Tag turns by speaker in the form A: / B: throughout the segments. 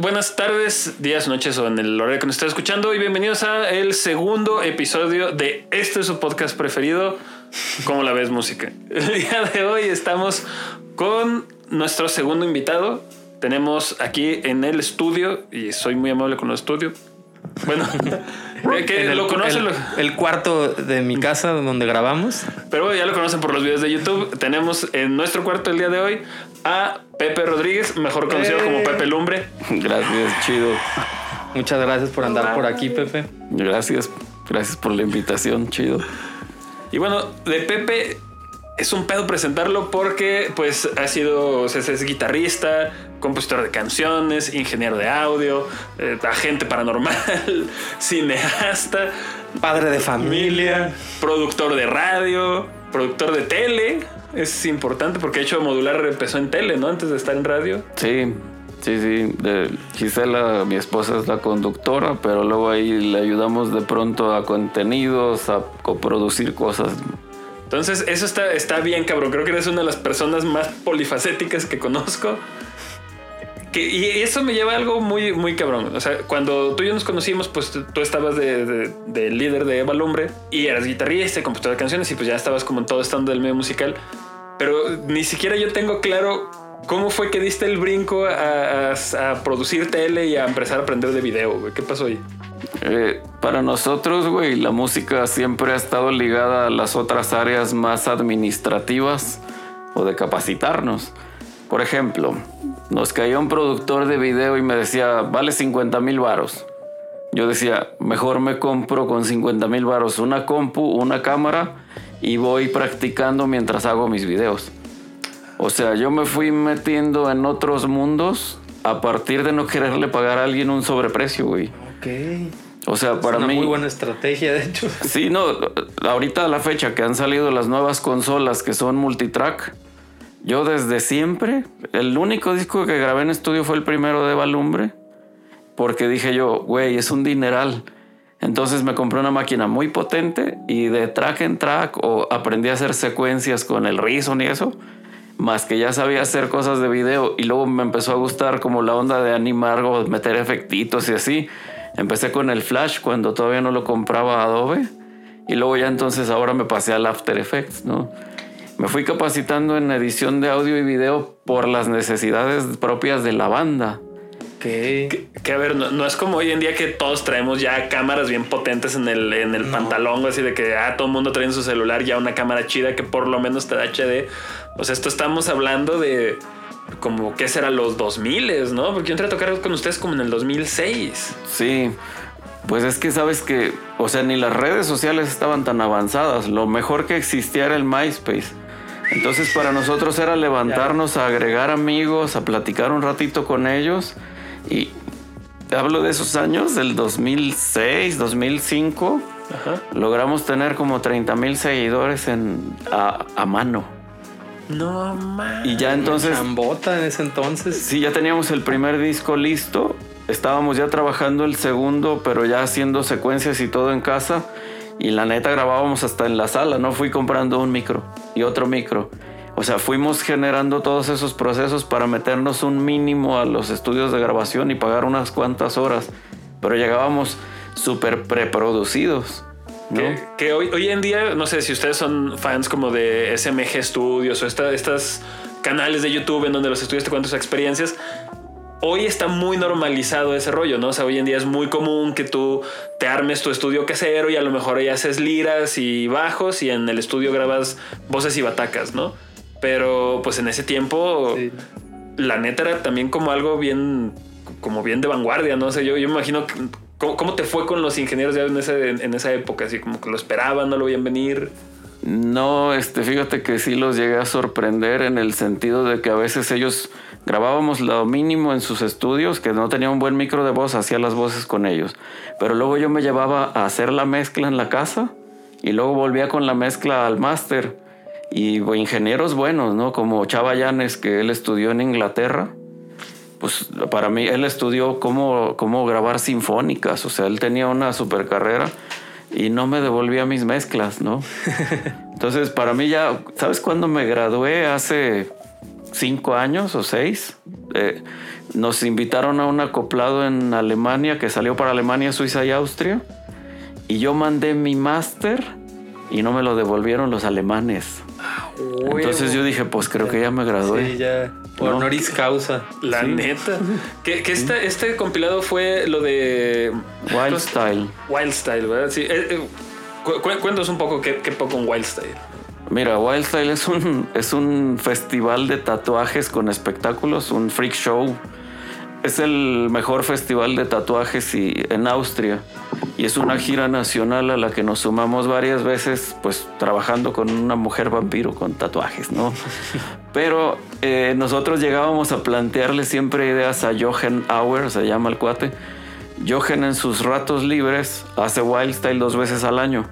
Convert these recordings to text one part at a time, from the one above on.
A: Buenas tardes, días, noches o en el horario que nos esté escuchando y bienvenidos a el segundo episodio de este su podcast preferido, ¿Cómo la ves música? El día de hoy estamos con nuestro segundo invitado. Tenemos aquí en el estudio, y soy muy amable con el estudio. Bueno, que
B: En el,
A: lo conocen,
B: el- cuarto de mi casa donde grabamos.
A: pero bueno, ya lo conocen por los videos de YouTube. Tenemos en nuestro cuarto el día de hoy a Pepe Rodríguez, mejor conocido
B: ¡Eh!
A: como Pepe Lumbre.
C: Gracias, chido.
B: Muchas gracias por andar por aquí, Pepe.
C: Gracias, gracias por la invitación, chido.
A: Y bueno, de Pepe es un pedo presentarlo porque pues ha sido, o sea, es guitarrista, compositor de canciones, ingeniero de audio, eh, agente paranormal, cineasta,
B: Padre de familia.
A: productor de radio, productor de tele. Es importante porque de hecho Modular empezó en tele, ¿no? Antes de estar en radio.
C: Sí, sí, sí. de- Gisela, mi esposa, es la conductora, pero luego ahí le ayudamos de pronto a contenidos, a coproducir cosas.
A: Entonces, eso está, está bien, cabrón. Creo que eres una de las personas más polifacéticas que conozco. Y eso me lleva a algo muy, muy cabrón. O sea, cuando tú y yo nos conocimos, pues tú, estabas de, de- de líder de Eva Lumbre y eras guitarrista, compositor de canciones y pues ya estabas como en todo estando del medio musical. Pero ni siquiera yo tengo claro cómo fue que diste el brinco a, a- producir tele y a empezar a aprender de video. ¿Qué pasó ahí?
C: Eh, para nosotros, güey, la música siempre ha estado ligada a las otras áreas más administrativas o de capacitarnos. Por ejemplo, nos caía un productor de video y me decía, vale 50 mil varos. Yo decía, mejor me compro con 50 mil varos una compu, una cámara y voy practicando mientras hago mis videos. O sea, yo me fui metiendo en otros mundos a partir de no quererle pagar a alguien un sobreprecio, güey.
B: Ok.
C: O sea, para
B: Una
C: mí.
B: muy buena estrategia, de hecho.
C: Sí, no, ahorita a la fecha que han salido las nuevas consolas que son multitrack, yo desde siempre, el único disco que grabé en estudio fue el primero de Balumbre, porque dije yo, güey, es un dineral. Entonces me compré una máquina muy potente y de track en track o aprendí a hacer secuencias con el Reason y eso, más que ya sabía hacer cosas de video y luego me empezó a gustar como la onda de animar o meter efectitos y así. Empecé con el Flash cuando todavía no lo compraba Adobe y luego ya entonces ahora me pasé al After Effects, ¿no? Me fui capacitando en edición de audio y video por las necesidades propias de la banda.
A: Que, que, a ver, no, no es como hoy en día que todos traemos ya cámaras bien potentes en el, en el pantalón, así de que ah, todo el mundo trae en su celular ya una cámara chida que por lo menos te da HD. O sea, esto estamos hablando de como que será los 2000, ¿no? Porque yo entré a tocar con ustedes como en el 2006.
C: Sí, pues es que sabes que, o sea, ni las redes sociales estaban tan avanzadas. Lo mejor que existía era el MySpace. Entonces para nosotros era levantarnos a agregar amigos, a platicar un ratito con ellos. Y hablo de esos años, del 2006, 2005.
A: Ajá.
C: Logramos tener como 30 mil seguidores en, a, a mano.
A: No mames.
C: Y ya entonces...
B: Chambota en ese entonces.
C: Sí, ya teníamos el primer disco listo. Estábamos ya trabajando el segundo, pero ya haciendo secuencias y todo en casa. Y la neta grabábamos hasta en la sala, ¿no? Fui comprando un micro y otro micro. O sea, fuimos generando todos esos procesos para meternos un mínimo a los estudios de grabación y pagar unas cuantas horas. Pero llegábamos súper preproducidos. ¿no?
A: Que, hoy, hoy en día, no sé si ustedes son fans como de SMG Studios o esta, estas canales de YouTube en donde los estudios te cuentan sus experiencias. Hoy está muy normalizado ese rollo, ¿no? O sea, hoy en día es muy común que tú te armes tu estudio casero y a lo mejor ahí haces liras y bajos y en el estudio grabas voces y batacas, ¿no? Pero pues en ese tiempo,
B: Sí.
A: la neta era también como algo bien, como bien de vanguardia, ¿no? O sea, yo, yo me imagino que- cómo, cómo te fue con los ingenieros ya en, ese- en esa época, así como que lo esperaban, no lo veían venir.
C: No, este, fíjate que sí los llegué a sorprender en el sentido de que a veces ellos grabábamos lo mínimo en sus estudios, que no tenía un buen micro de voz, hacía las voces con ellos. Pero luego yo me llevaba a hacer la mezcla en la casa y luego volvía con la mezcla al máster. Y ingenieros buenos, ¿no? Como Chava Llanes, que él estudió en Inglaterra. Pues para mí, él estudió cómo, cómo grabar sinfónicas, o sea, él tenía una super carrera y no me devolvía mis mezclas, ¿no? Entonces, para mí ya, ¿sabes cuándo me gradué? Hace cinco años o seis. Eh, nos invitaron a un acoplado en Alemania que salió para Alemania, Suiza y Austria. Y yo mandé mi máster y no me lo devolvieron los alemanes. Entonces yo dije, pues creo que ya me gradué.
B: Sí, ya.
C: No.
B: Honoris causa.
A: La neta. Que, que esta- este compilado fue lo de
C: Wild Style.
A: Wild Style, ¿verdad? Sí. eh, eh, cu- cu- cuéntanos un poco qué, qué poco un Wild Style.
C: Mira, Wild Style es un, es un festival de tatuajes con espectáculos, un freak show. Es el mejor festival de tatuajes y, en Austria. Y es una gira nacional a la que nos sumamos varias veces, pues trabajando con una mujer vampiro con tatuajes, ¿no? Pero eh, nosotros llegábamos a plantearle siempre ideas a Jochen Auer, se llama el cuate. Jochen en sus ratos libres hace Wild Style dos veces al año.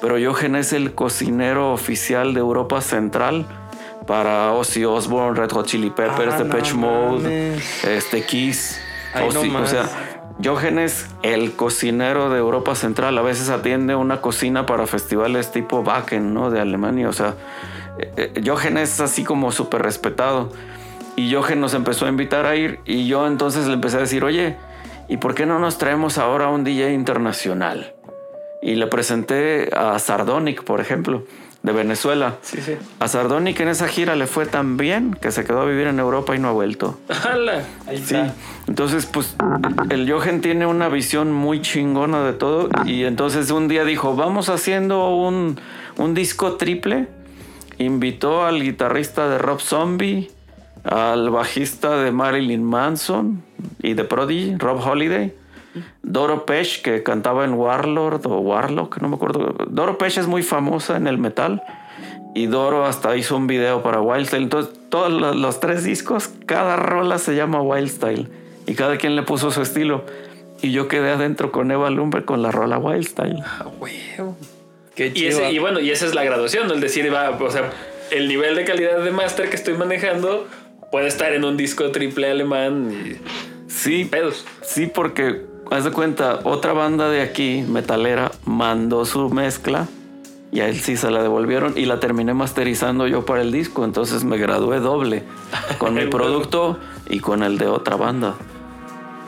C: Pero Jochen es el cocinero oficial de Europa Central para Ozzy Osbourne, Red Hot Chili Peppers,
B: Ah,
C: Depeche
B: no
C: Mode, este Kiss.
B: No
C: o sea, Jochen es el cocinero de Europa Central. A veces atiende una cocina para festivales tipo Wacken, ¿no? De Alemania. O sea, eh, eh, Jochen es así como súper respetado. Y Jochen nos empezó a invitar a ir. Y yo entonces le empecé a decir, oye, ¿y por qué no nos traemos ahora un DJ internacional? Y le presenté a Sardonic, por ejemplo, de Venezuela.
B: Sí, sí.
C: A Sardonic en esa gira le fue tan bien que se quedó a vivir en Europa y no ha vuelto.
A: ¡Hala!
B: Ahí
C: Sí,
B: está.
C: entonces pues el Jochen tiene una visión muy chingona de todo y entonces un día dijo, vamos haciendo un, un disco triple. Invitó al guitarrista de Rob Zombie, al bajista de Marilyn Manson y de Prodigy, Rob Holiday. Doro Pesh, que cantaba en Warlord o Warlock, no me acuerdo. Doro Pesh es muy famosa en el metal. Y Doro hasta hizo un video para Wild Style. Entonces, todos los, los tres discos, cada rola se llama Wild Style. Y cada quien le puso su estilo. Y yo quedé adentro con Eva Lumber con la rola Wild Style.
A: Ah, huevo.
B: Qué
A: Y,
B: chido.
A: ese- y bueno, y esa es la graduación, ¿no? El decir, va, o sea, el nivel de calidad de máster que estoy manejando puede estar en un disco triple alemán y
C: Sí,
A: pedos.
C: sí, porque haz de cuenta, otra banda de aquí, metalera, mandó su mezcla. Y a él sí se la devolvieron y la terminé masterizando yo para el disco. Entonces me gradué doble. Con mi producto y con el de otra banda.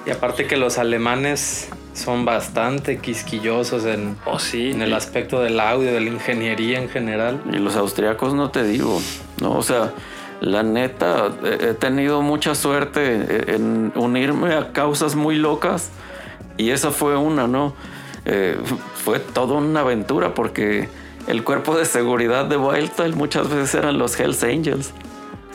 B: Y aparte que los alemanes son bastante quisquillosos en,
A: Oh, sí.
B: en el aspecto del audio, de la ingeniería en general.
C: Y los austriacos no te digo, ¿no? O sea, la neta, he tenido mucha suerte en unirme a causas muy locas y esa fue una, ¿no? Eh, fue toda una aventura porque el cuerpo de seguridad de Wildstyle muchas veces eran los Hells Angels.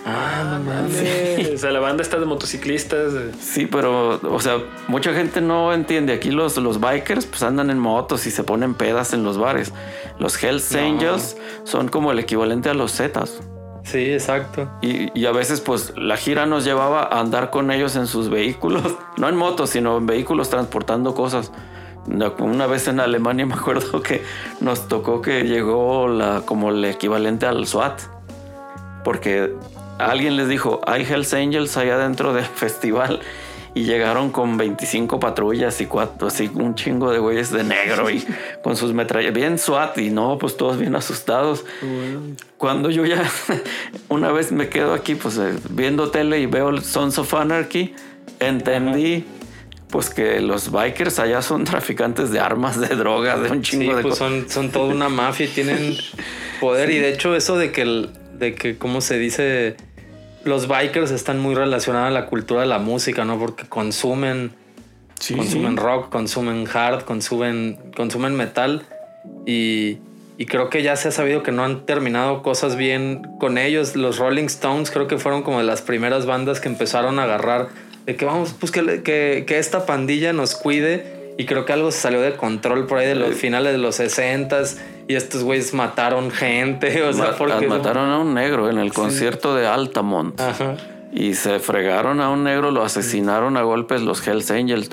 B: Ah, no
A: O sea, la banda está de motociclistas.
C: Sí, pero, o sea, mucha gente no entiende. Aquí los, los bikers pues andan en motos y se ponen pedas en los bares. Los Hells Angels son como el equivalente a los Zetas.
B: Sí, exacto.
C: Y, y a veces pues la gira nos llevaba a andar con ellos en sus vehículos, no en motos, sino en vehículos transportando cosas. Una- vez en Alemania me acuerdo que nos tocó que llegó la, como el equivalente al SWAT, porque alguien les dijo, hay Hells Angels allá dentro del festival y llegaron con 25 patrullas y cuatro, así un chingo de güeyes de negro y con sus metrallas, bien SWAT y no, pues todos bien asustados. Cuando yo ya una vez me quedo aquí pues eh, viendo tele y veo el Sons of Anarchy, entendí pues que los bikers allá son traficantes de armas, de drogas, de un
B: Sí,
C: chingo de
B: pues
C: cosas.
B: son, son toda una mafia y tienen poder. Y de hecho, eso de que, el- de que, ¿cómo se dice? Los bikers están muy relacionados a la cultura de la música, ¿no? Porque consumen,
C: Sí,
B: consumen
C: sí.
B: rock, consumen hard, consumen, consumen metal. Y, y creo que ya se ha sabido que no han terminado cosas bien con ellos. Los Rolling Stones creo que fueron como de las primeras bandas que empezaron a agarrar de que vamos, pues que, que esta pandilla nos cuide. Y creo que algo se salió de control por ahí de los finales de los 60 y estos güeyes mataron gente. O sea, porque.
C: mataron a un negro en el concierto de Altamont.
B: Ajá.
C: Y se fregaron a un negro, lo asesinaron a golpes los Hells Angels.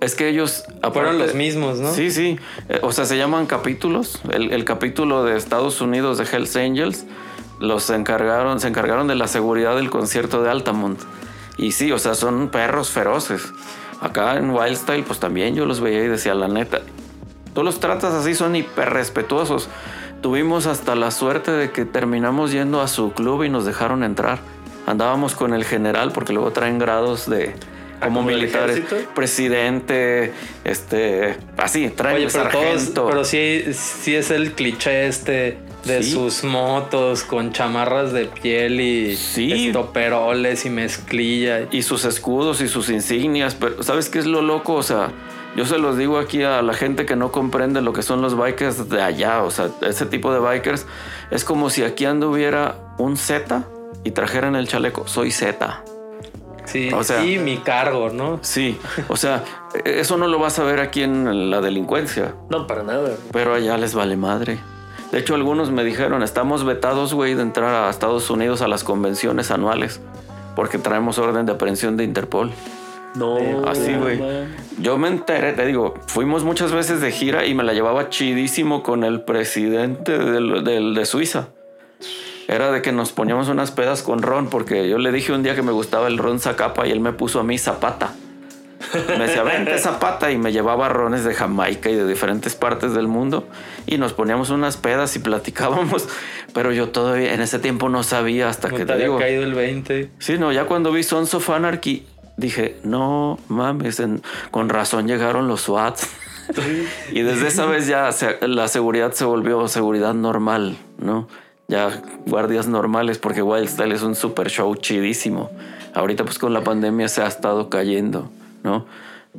C: Es que ellos...
B: Fueron
C: aparte-
B: los mismos, ¿no?
C: Sí, sí. Eh, o sea, se llaman capítulos. El, el capítulo de Estados Unidos de Hells Angels los encargaron, se encargaron de la seguridad del concierto de Altamont. Y sí, o sea, son perros feroces. Acá en Wildstyle, pues también yo los veía y decía, la neta, tú los tratas así, son hiper respetuosos. Tuvimos hasta la suerte de que terminamos yendo a su club y nos dejaron entrar andábamos con el general, porque luego traen grados de
A: Ah,
C: como
A: ¿como del
C: militares, presidente, este, así, traen
B: Oye,
C: el
B: pero todos,
C: sargento.
B: pero sí, sí es el cliché este de
C: Sí.
B: sus motos con chamarras de piel y
C: Sí.
B: estoperoles y mezclilla.
C: y sus escudos y sus insignias, pero ¿sabes qué es lo loco? O sea, yo se los digo aquí a la gente que no comprende lo que son los bikers de allá, o sea, ese tipo de bikers es como si aquí anduviera un Z y trajeran el chaleco, soy Z.
B: Sí,
C: O sea-
B: y mi cargo, ¿no?
C: Sí, o sea, eso no lo vas a ver aquí en la delincuencia,
A: No, para nada.
C: pero allá les vale madre. De hecho, algunos me dijeron, estamos vetados, güey, de entrar a Estados Unidos a las convenciones anuales, porque traemos orden de aprehensión de Interpol.
A: No.
C: Así, güey. Yo me enteré, te digo, fuimos muchas veces de gira y me la llevaba chidísimo con el presidente del- del- de Suiza. Era de que nos poníamos unas pedas con ron, porque yo le dije un día que me gustaba el ron Zacapa y él me puso a mí Zapata. Me decía, vente Zapata y me llevaba rones de Jamaica y de diferentes partes del mundo y nos poníamos unas pedas y platicábamos, pero yo todavía en ese tiempo no sabía hasta
B: No
C: que
B: te
C: te
B: había
C: digo.
B: caído el 20.
C: Sí, no, ya cuando vi Sons of Anarchy, dije, no mames, en- con razón llegaron los SWATs. y desde esa vez ya se- la seguridad se volvió seguridad normal, ¿no? Ya guardias normales, porque Wild Style es un super show chidísimo. Ahorita pues con la pandemia se ha estado cayendo, ¿no?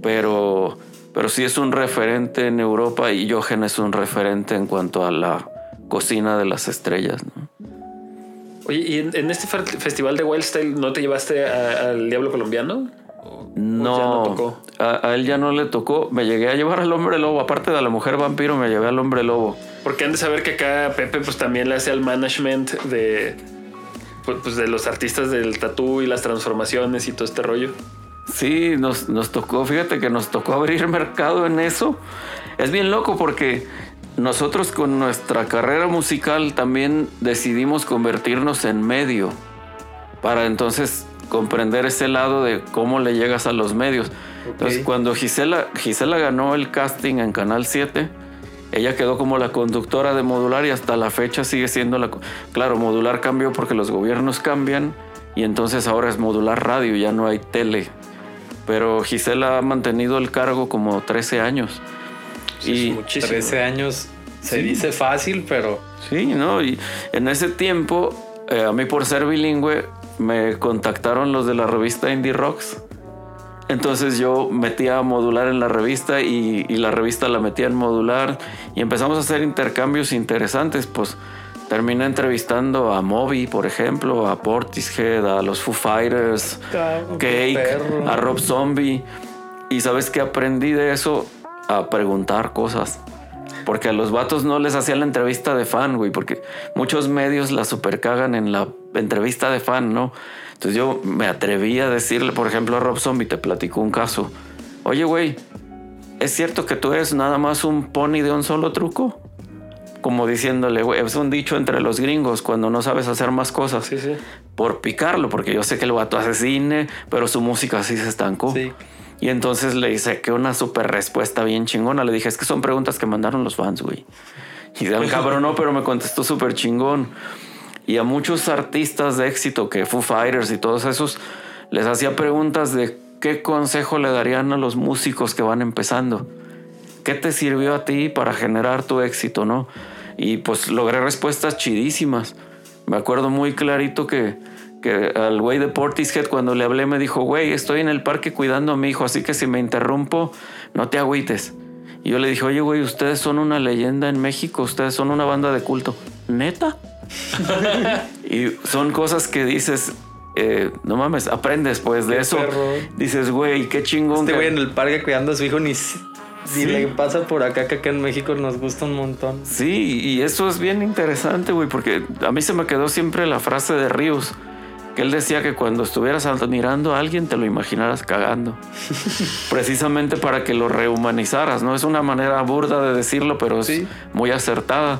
C: Pero, pero sí es un referente en Europa y Jochen es un referente en cuanto a la cocina de las estrellas, ¿no?
A: Oye, ¿y en, en este festival de Wild Style no te llevaste al Diablo Colombiano? ¿O- o
C: No,
A: tocó?
C: A, a él ya no le tocó. Me llegué a llevar al hombre lobo. Aparte de la mujer vampiro, me llevé al hombre lobo.
A: Porque han de saber que acá Pepe pues también le hace al management de pues, pues, de los artistas del tatú y las transformaciones y todo este rollo.
C: Sí, nos, nos tocó, fíjate que nos tocó abrir mercado en eso. Es bien loco porque nosotros con nuestra carrera musical también decidimos convertirnos en medio para entonces comprender ese lado de cómo le llegas a los medios. Entonces, cuando Gisela, Gisela ganó el casting en Canal 7, ella quedó como la conductora de Modular y hasta la fecha sigue siendo la... Claro, Modular cambió porque los gobiernos cambian y entonces ahora es Modular Radio, ya no hay tele. Pero Gisela ha mantenido el cargo como 13 años.
A: Sí,
C: y
A: muchísimo.
B: 13 años se
C: Sí.
B: dice fácil, pero
C: Sí, ¿no? Y en ese tiempo, eh, a mí por ser bilingüe, me contactaron los de la revista Indie Rocks. Entonces yo metía a modular en la revista y, y la revista la metía en modular y empezamos a hacer intercambios interesantes. Pues terminé entrevistando a Moby, por ejemplo, a Portishead, a los Foo Fighters,
B: qué
C: Cake, a Rob Zombie. Y sabes que aprendí de eso a preguntar cosas. Porque a los vatos no les hacía la entrevista de fan, güey, porque muchos medios la super cagan en la entrevista de fan, ¿no? Entonces yo me atreví a decirle, por ejemplo, a Rob Zombie, te platicó un caso. Oye, güey, ¿es cierto que tú eres nada más un pony de un solo truco? Como diciéndole, güey, es un dicho entre los gringos cuando no sabes hacer más cosas.
A: Sí, sí.
C: Por picarlo, porque yo sé que el vato hace cine, pero su música sí se estancó.
B: Sí.
C: Y entonces le hice que una super respuesta bien chingona. Le dije, es que son preguntas que mandaron los fans, güey. Y cabrón no, pero me contestó súper chingón. Y a muchos artistas de éxito, que Foo Fighters y todos esos, les hacía preguntas de qué consejo le darían a los músicos que van empezando. ¿Qué te sirvió a ti para generar tu éxito, no? Y pues logré respuestas chidísimas. Me acuerdo muy clarito que, que al güey de Portishead cuando le hablé me dijo, güey, estoy en el parque cuidando a mi hijo, así que si me interrumpo, no te agüites. Y yo le dije, oye, güey, ustedes son una leyenda en México, ustedes son una banda de culto. ¿Neta? y son cosas que dices, eh, no mames, aprendes pues de
B: Qué
C: eso.
B: perro.
C: Dices, güey, qué chingón.
B: Este
C: que-
B: güey en el parque cuidando a su hijo ni si
C: Sí.
B: le pasa por acá que acá en México nos gusta un montón.
C: Sí, y eso es bien interesante, güey, porque a mí se me quedó siempre la frase de Ríos, que él decía que cuando estuvieras admirando a alguien te lo imaginaras cagando. Precisamente para que lo rehumanizaras, ¿no? Es una manera burda de decirlo, pero es
B: Sí.
C: muy acertada.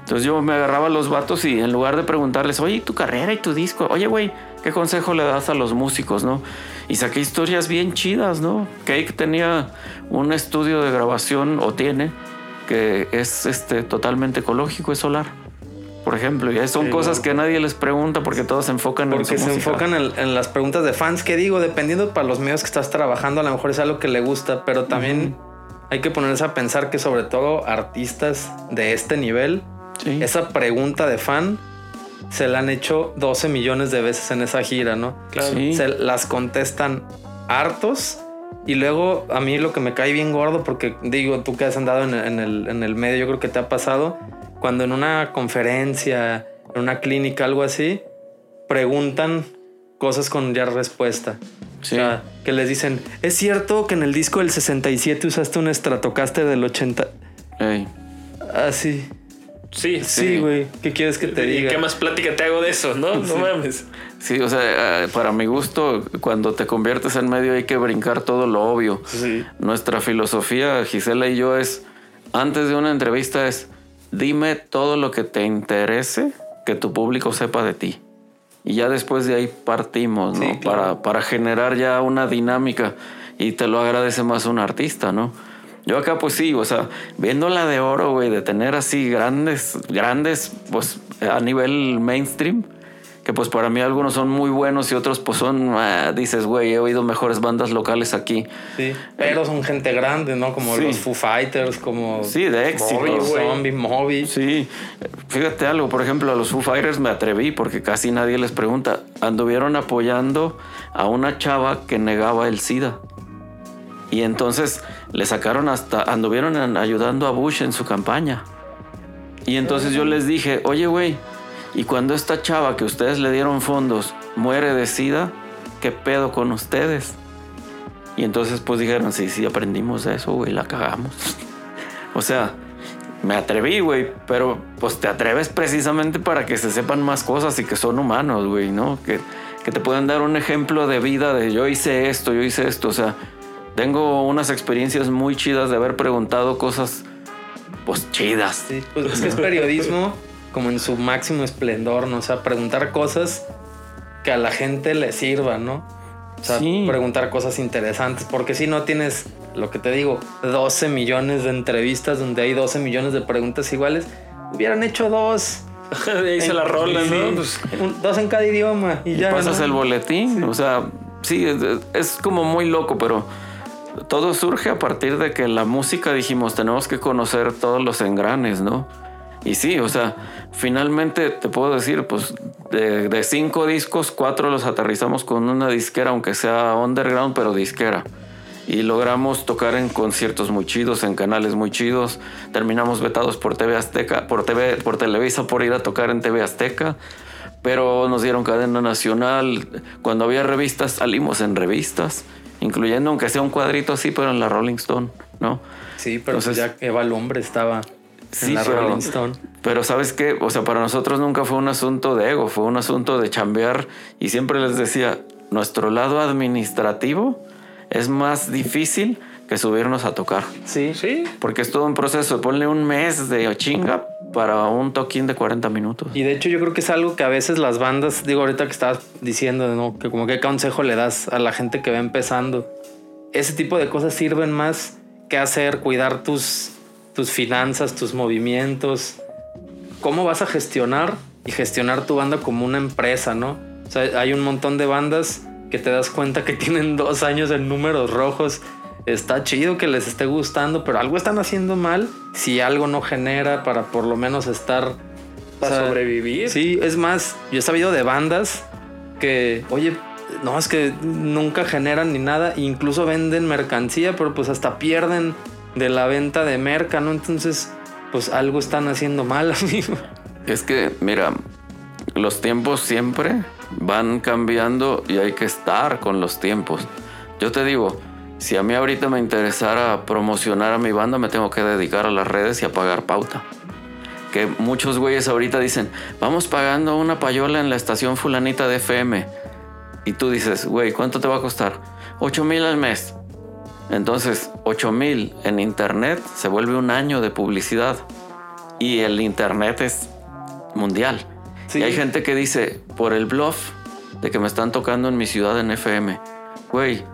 C: Entonces yo me agarraba a los vatos y en lugar de preguntarles, oye, ¿y tu carrera y tu disco? Oye, güey, ¿qué consejo le das a los músicos, no? Y saqué historias bien chidas, ¿no? Cake tenía un estudio de grabación, o tiene, que es este, totalmente ecológico, es solar. por ejemplo. Y son cosas que nadie les pregunta porque todos se enfocan
B: en su
C: se
B: enfocan en, las preguntas de fans. Que digo, dependiendo para los medios que estás trabajando, a lo mejor es algo que le gusta, pero también hay que ponerse a pensar que, sobre todo, artistas de este nivel, esa pregunta de fan se la han hecho 12 millones de veces en esa gira, ¿no? Claro. Se las contestan hartos. Y luego a mí lo que me cae bien gordo, porque digo, tú que has andado en, el, en el medio, yo creo que te ha pasado, cuando en una conferencia, en una clínica, algo así, preguntan cosas con ya respuesta. O sea, que les dicen, ¿es cierto que en el disco del 67 usaste un Stratocaster del 80? Ah, sí.
A: Sí,
B: sí, güey. ¿Qué quieres que te diga?
A: ¿Qué más plática te hago de eso, no? No mames.
C: Sí, o sea, eh, para mi gusto, cuando te conviertes en medio hay que brincar todo lo obvio. Sí. Nuestra filosofía, Gisela y yo, es, antes de una entrevista es, dime todo lo que te interese que tu público sepa de ti. Y ya después de ahí partimos, ¿no? para, para generar ya una dinámica. Y te lo agradece más un artista, ¿no? Yo acá pues sí, o sea, viendo la de oro, güey, de tener así grandes, grandes, pues a nivel mainstream, que pues para mí algunos son muy buenos y otros pues son, ah, dices, güey, he oído mejores bandas locales aquí.
B: Sí, pero son gente grande, ¿no? Como los Foo Fighters, como...
C: Sí, de éxito.
B: Zombie, Moby.
C: Sí, fíjate algo, por ejemplo, a los Foo Fighters me atreví porque casi nadie les pregunta. Anduvieron apoyando a una chava que negaba el SIDA. Y entonces le sacaron hasta, anduvieron ayudando a Bush en su campaña. Y entonces yo les dije, oye, güey, y cuando esta chava que ustedes le dieron fondos muere de sida, ¿qué pedo con ustedes? Y entonces pues dijeron, sí, sí, aprendimos eso, güey, la cagamos. o sea, me atreví, güey, pero pues te atreves precisamente para que se sepan más cosas y que son humanos, güey, ¿no? Que, que te puedan dar un ejemplo de vida de yo hice esto, yo hice esto, o sea, tengo unas experiencias muy chidas de haber preguntado cosas, pues chidas.
B: Sí, pues es que es periodismo como en su máximo esplendor, ¿no? O sea, preguntar cosas que a la gente le sirvan, ¿no? O sea, preguntar cosas interesantes, porque si no tienes, lo que te digo, 12 millones de entrevistas donde hay 12 millones de preguntas iguales, hubieran hecho dos.
A: Ahí se la rolan, ¿no? Pues,
B: dos en cada idioma y, ya.
C: Pasas el boletín, o sea, sí, es como muy loco, pero todo surge a partir de que la música dijimos, tenemos que conocer todos los engranes, ¿no? Y sí, o sea, finalmente te puedo decir, pues de, cinco discos, cuatro los aterrizamos con una disquera, aunque sea underground, pero disquera. Y logramos tocar en conciertos muy chidos, en canales muy chidos. Terminamos vetados por TV Azteca, por TV, por Televisa, por ir a tocar en TV Azteca. Pero nos dieron cadena nacional. Cuando había revistas, salimos en revistas incluyendo aunque sea un cuadrito así, pero en la Rolling Stone, ¿no?
B: Sí, pero pues ya Eva Hombre estaba en la Rolling Stone.
C: Pero sabes qué, o sea, para nosotros nunca fue un asunto de ego, fue un asunto de chambear y siempre les decía, nuestro lado administrativo es más difícil que subirnos a tocar.
B: Sí. Sí.
C: Porque es todo un proceso. Ponle un mes de chinga para un toquín de 40 minutos.
B: Y de hecho yo creo que es algo que a veces las bandas, digo ahorita que estabas diciendo, ¿no? Que como qué consejo le das a la gente que va empezando. Ese tipo de cosas sirven más que hacer, cuidar tus, tus finanzas, tus movimientos. ¿Cómo vas a gestionar y gestionar tu banda como una empresa, no? O sea, hay un montón de bandas que te das cuenta que tienen dos años en números rojos está chido que les esté gustando, pero algo están haciendo mal si algo no genera para por lo menos estar...
A: Para sobrevivir.
B: Sí, es más, yo he sabido de bandas que, oye, no, es que nunca generan ni nada, incluso venden mercancía, pero pues hasta pierden de la venta de merca, ¿no? Entonces, pues algo están haciendo mal, amigo.
C: Es que, mira, los tiempos siempre van cambiando y hay que estar con los tiempos. Yo te digo, si a mí ahorita me interesara promocionar a mi banda, me tengo que dedicar a las redes y a pagar pauta. Que muchos güeyes ahorita dicen, vamos pagando una payola en la estación fulanita de FM. Y tú dices, güey, ¿cuánto te va a costar? 8 mil al mes. Entonces, 8 mil en internet se vuelve un año de publicidad. Y el internet es mundial. Y hay gente que dice, por el bluff de que me están tocando en mi ciudad en FM, güey,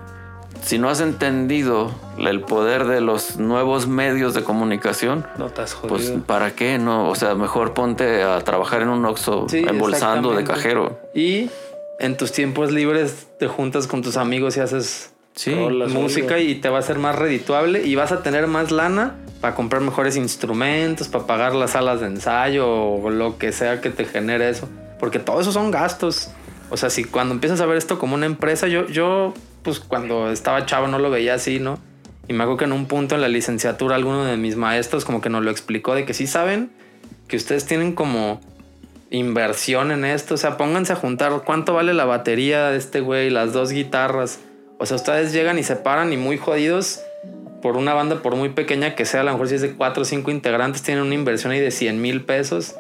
C: si no has entendido el poder de los nuevos medios de comunicación,
A: No estás
C: pues
A: jodido.
C: ¿para qué? No, o sea, mejor ponte a trabajar en un Oxxo
B: Sí,
C: embolsando de cajero.
B: Y en tus tiempos libres te juntas con tus amigos y haces
C: Sí,
B: música y te va a ser más redituable y vas a tener más lana para comprar mejores instrumentos, para pagar las salas de ensayo o lo que sea que te genere eso. Porque todo eso son gastos. O sea, si cuando empiezas a ver esto como una empresa, yo, yo pues cuando estaba chavo no lo veía así, ¿no? Y me acuerdo que en un punto en la licenciatura alguno de mis maestros como que nos lo explicó de que sí saben que ustedes tienen como inversión en esto. O sea, pónganse a juntar cuánto vale la batería de este güey, las dos guitarras. O sea, ustedes llegan y se paran y muy jodidos por una banda, por muy pequeña que sea, a lo mejor si es de cuatro o cinco integrantes, tienen una inversión ahí de 100 mil pesos.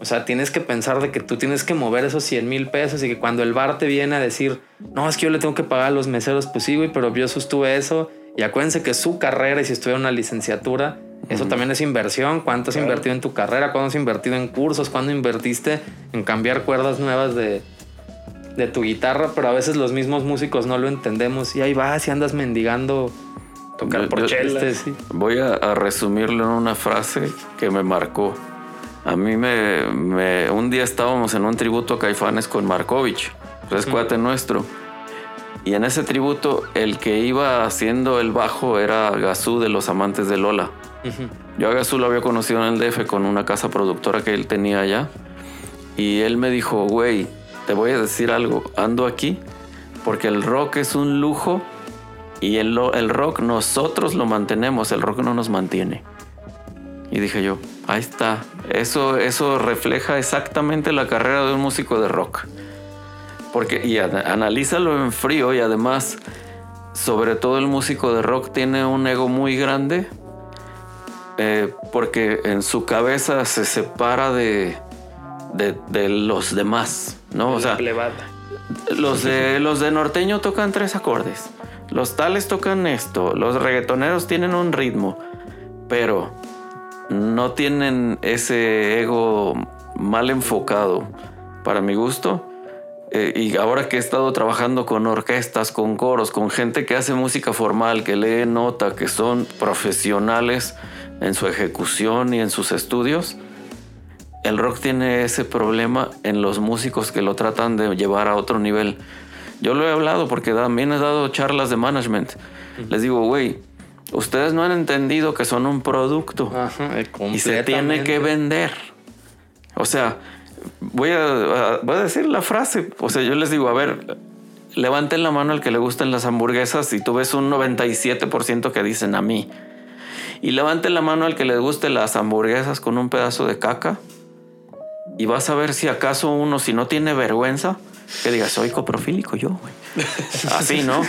B: O sea, tienes que pensar de que tú tienes que mover esos 100 mil pesos y que cuando el bar te viene a decir, no, es que yo le tengo que pagar a los meseros, pues sí, güey, pero yo sostuve eso. Y acuérdense que su carrera, y si estuviera una licenciatura, eso también es inversión. ¿Cuánto has invertido en tu carrera? ¿Cuánto has invertido en cursos? ¿Cuándo invertiste en cambiar cuerdas nuevas de, de tu guitarra? Pero a veces los mismos músicos no lo entendemos. Y ahí vas y andas mendigando.
A: Tocar por
C: yo-.
B: Este, sí.
C: Voy a, a resumirlo en una frase que me marcó. A mí me, me- Un día estábamos en un tributo a Caifanes con Markovich, pues es cuate nuestro. Y en ese tributo, el que iba haciendo el bajo era Gazú de los Amantes de Lola. Yo a Gazú lo había conocido en el DF con una casa productora que él tenía allá. Y él me dijo, güey, te voy a decir algo, ando aquí porque el rock es un lujo y el, el rock nosotros lo mantenemos, el rock no nos mantiene. Y dije yo, ahí está, eso, eso refleja exactamente la carrera de un músico de rock. Porque, y ana- analízalo en frío y además, sobre todo el músico de rock tiene un ego muy grande eh, porque en su cabeza se separa de, de, de los demás, ¿no? O sea, los de, los de norteño tocan tres acordes. Los tales tocan esto. Los reggaetoneros tienen un ritmo. Pero no tienen ese ego mal enfocado. Para mi gusto. Eh, y ahora que he estado trabajando con orquestas, con coros, con gente que hace música formal, que lee nota, que son profesionales en su ejecución y en sus estudios, el rock tiene ese problema en los músicos que lo tratan de llevar a otro nivel. Yo lo he hablado porque también he dado charlas de management. Les digo, güey, ustedes no han entendido que son un producto
B: Ajá, eh,
C: y se tiene que vender. O sea, voy a, voy a decir la frase. O sea, yo les digo, a ver, levanten la mano al que le gusten las hamburguesas y tú ves un 97% que dicen a mí. Y levanten la mano al que le guste las hamburguesas con un pedazo de caca. Y vas a ver si acaso uno, si no tiene vergüenza, que diga, soy coprofílico yo, güey. Así, ¿no?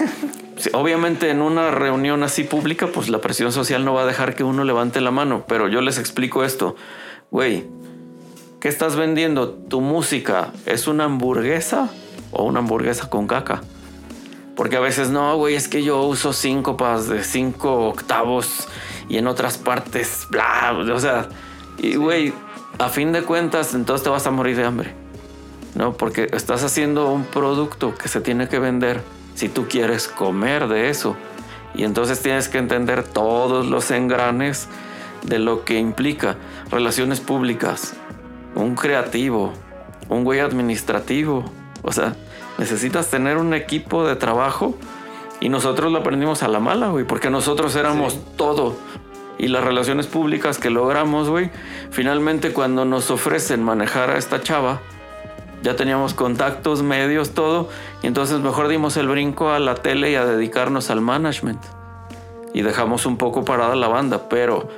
C: Obviamente en una reunión así pública, pues la presión social no va a dejar que uno levante la mano, pero yo les explico esto. Güey, ¿qué estás vendiendo? ¿Tu música es una hamburguesa o una hamburguesa con caca? Porque a veces no, güey, es que yo uso síncopas de cinco octavos y en otras partes, bla, o sea, y güey, a fin de cuentas, entonces te vas a morir de hambre. ¿No? Porque estás haciendo un producto que se tiene que vender si tú quieres comer de eso. Y entonces tienes que entender todos los engranes de lo que implica relaciones públicas, un creativo, un güey administrativo. O sea, necesitas tener un equipo de trabajo y nosotros lo aprendimos a la mala, güey, porque nosotros éramos todo. Y las relaciones públicas que logramos, güey, finalmente cuando nos ofrecen manejar a esta chava, ya teníamos contactos, medios, todo. Y entonces mejor dimos el brinco a la tele y a dedicarnos al management. Y dejamos un poco parada la banda, pero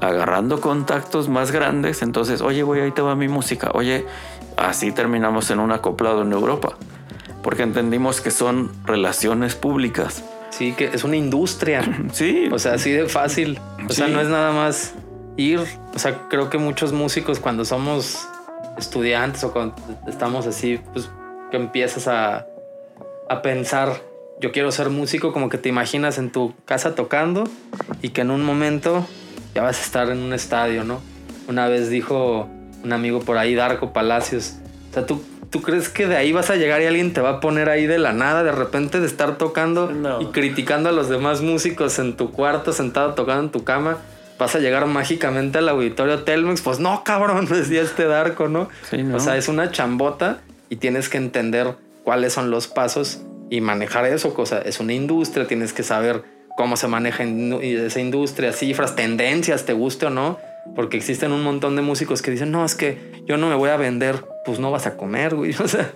C: agarrando contactos más grandes, entonces, oye, güey, ahí te va mi música. Oye, así terminamos en un acoplado en Europa. Porque entendimos que son relaciones públicas.
B: Sí, que es una industria.
C: Sí,
B: O sea, así de fácil. O sea, no es nada más ir. O sea, creo que muchos músicos cuando somos estudiantes o cuando estamos así, pues que empiezas a, a pensar, yo quiero ser músico, como que te imaginas en tu casa tocando y que en un momento ya vas a estar en un estadio, ¿no? Una vez dijo un amigo por ahí, Darko Palacios, o sea, tú ¿tú crees que de ahí vas a llegar y alguien te va a poner ahí de la nada, de repente de estar tocando
A: No.
B: y criticando a los demás músicos en tu cuarto, sentado tocando en tu cama? ¿Vas a llegar mágicamente al auditorio Telmex? Pues no, cabrón, decía este Darko, ¿no?
C: Sí, ¿no?
B: O sea, es una chambota y tienes que entender cuáles son los pasos y manejar eso, cosa. Es una industria, tienes que saber cómo se maneja esa industria, cifras, tendencias, te guste o no. Porque existen un montón de músicos que dicen, no, es que yo no me voy a vender. Pues no vas a comer, güey. O sea,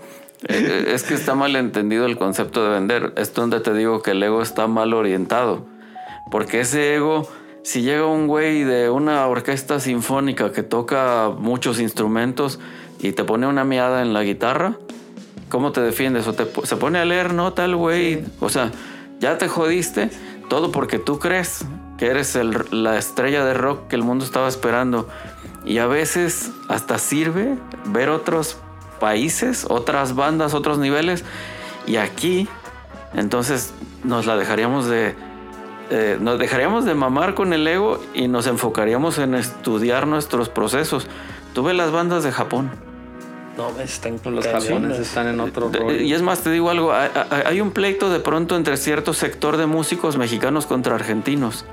C: Eh, Es que está mal entendido el concepto de vender. Es donde te digo que el ego está mal orientado. Porque ese ego, si llega un güey de una orquesta sinfónica que toca muchos instrumentos y te pone una miada en la guitarra, ¿cómo te defiendes? O te, se pone a leer nota el güey. O sea, ya te jodiste todo porque tú crees que eres el- la estrella de rock que el mundo estaba esperando. Y a veces hasta sirve ver otros países, otras bandas, otros niveles. Y aquí, entonces nos la dejaríamos de... eh, nos dejaríamos de mamar con el ego y nos enfocaríamos en estudiar nuestros procesos. Tú ves las bandas de Japón.
A: No, están
B: los
A: cañonas.
B: japoneses están en otro
C: De-
B: rollo.
C: Y es más, te digo algo, hay, hay- hay un pleito de pronto entre cierto sector de músicos mexicanos contra argentinos.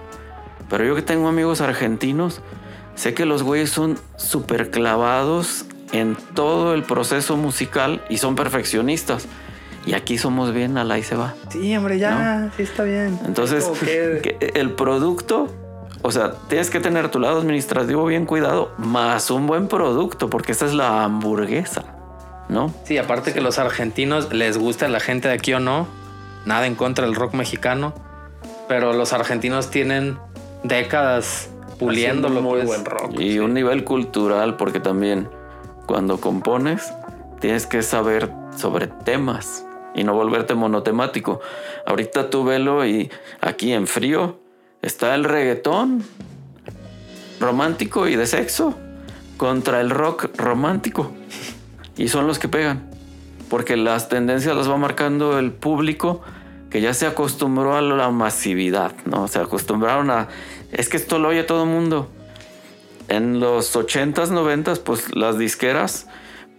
C: Pero yo que tengo amigos argentinos, sé que los güeyes son súper clavados en todo el proceso musical y son perfeccionistas. Y aquí somos bien, a la y se va.
B: Sí, hombre, ya, sí está bien.
C: Entonces,
B: que-
C: el producto, o sea, tienes que tener tu lado administrativo bien cuidado, más un buen producto, porque esa es la hamburguesa, ¿no?
B: Sí, aparte que los argentinos les gusta la gente de aquí o no, nada en contra del rock mexicano, pero los argentinos tienen décadas puliéndolo.
A: Muy
B: pues.
A: buen rock.
C: Y un nivel cultural, porque también cuando compones tienes que saber sobre temas y no volverte monotemático. Ahorita tú velo y aquí en frío está el reggaetón romántico y de sexo contra el rock romántico. Y son los que pegan. Porque las tendencias las va marcando el público que ya se acostumbró a la masividad, ¿no? Se acostumbraron a... Es que esto lo oye todo el mundo. En los 80s, 90s, pues las disqueras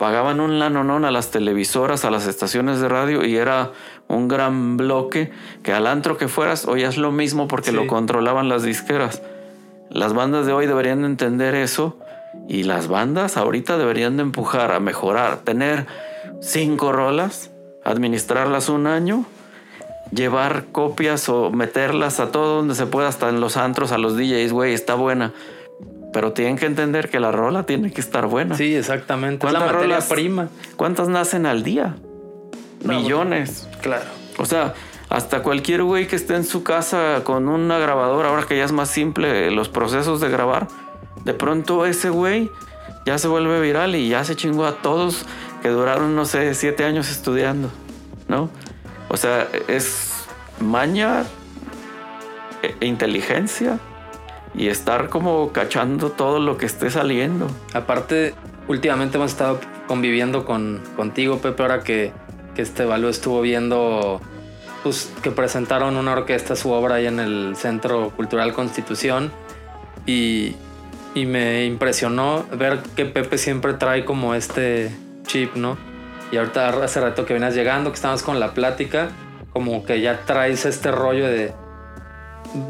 C: pagaban un lanonón a las televisoras, a las estaciones de radio y era un gran bloque que al antro que fueras oías lo mismo porque
B: Sí.
C: lo controlaban las disqueras. Las bandas de hoy deberían de entender eso y las bandas ahorita deberían de empujar a mejorar, tener cinco rolas, administrarlas un año, llevar copias o meterlas a todo donde se pueda, hasta en los antros, a los DJs, güey, está buena. Pero tienen que entender que la rola tiene que estar buena.
B: Sí, exactamente. Es la
C: ¿Cuántas
B: materia
C: rolas?
B: prima.
C: ¿Cuántas nacen al día?
A: No,
C: Millones.
A: Claro.
C: O sea, hasta cualquier güey que esté en su casa con una grabadora, ahora que ya es más simple los procesos de grabar, de pronto ese güey ya se vuelve viral y ya se chingó a todos que duraron, no sé, siete años estudiando, ¿no? O sea, es maña, e- inteligencia y estar como cachando todo lo que esté saliendo.
B: Aparte, últimamente hemos estado conviviendo con, contigo, Pepe, ahora que, que este Balú estuvo viendo pues, que presentaron una orquesta su obra ahí en el Centro Cultural Constitución y, y me impresionó ver que Pepe siempre trae como este chip, ¿no? Y ahorita hace rato que venías llegando, que estábamos con la plática, como que ya traes este rollo de,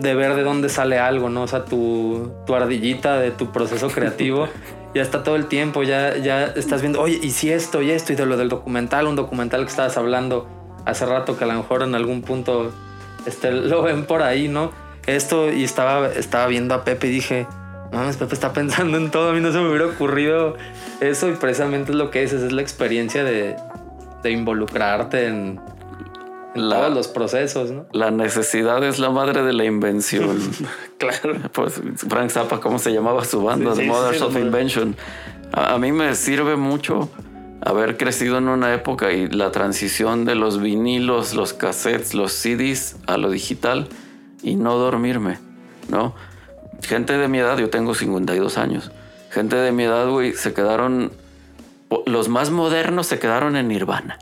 B: de ver de dónde sale algo, ¿no? O sea, tu, tu ardillita de tu proceso creativo ya está todo el tiempo, ya, ya estás viendo, oye, y si esto y esto, y de lo del documental, un documental que estabas hablando hace rato que a lo mejor en algún punto este, lo ven por ahí, ¿no? Esto, y estaba, estaba viendo a Pepe y dije, mames, Pepe está pensando en todo, a mí no se me hubiera ocurrido eso, y precisamente es lo que es, es la experiencia de, de involucrarte en, en
C: La-
B: todos los procesos, ¿no?
C: La necesidad es la madre de la invención.
A: Claro.
C: Pues Frank Zappa, ¿cómo se llamaba su banda?
A: Sí,
C: The
A: sí,
C: Mothers
A: sí,
C: of Invention. A, a mí me sirve mucho haber crecido en una época y la transición de los vinilos, los cassettes, los CDs a lo digital y no dormirme, ¿no? Gente de mi edad, yo tengo 52 años, gente de mi edad, güey, se quedaron, los más modernos se quedaron en Nirvana.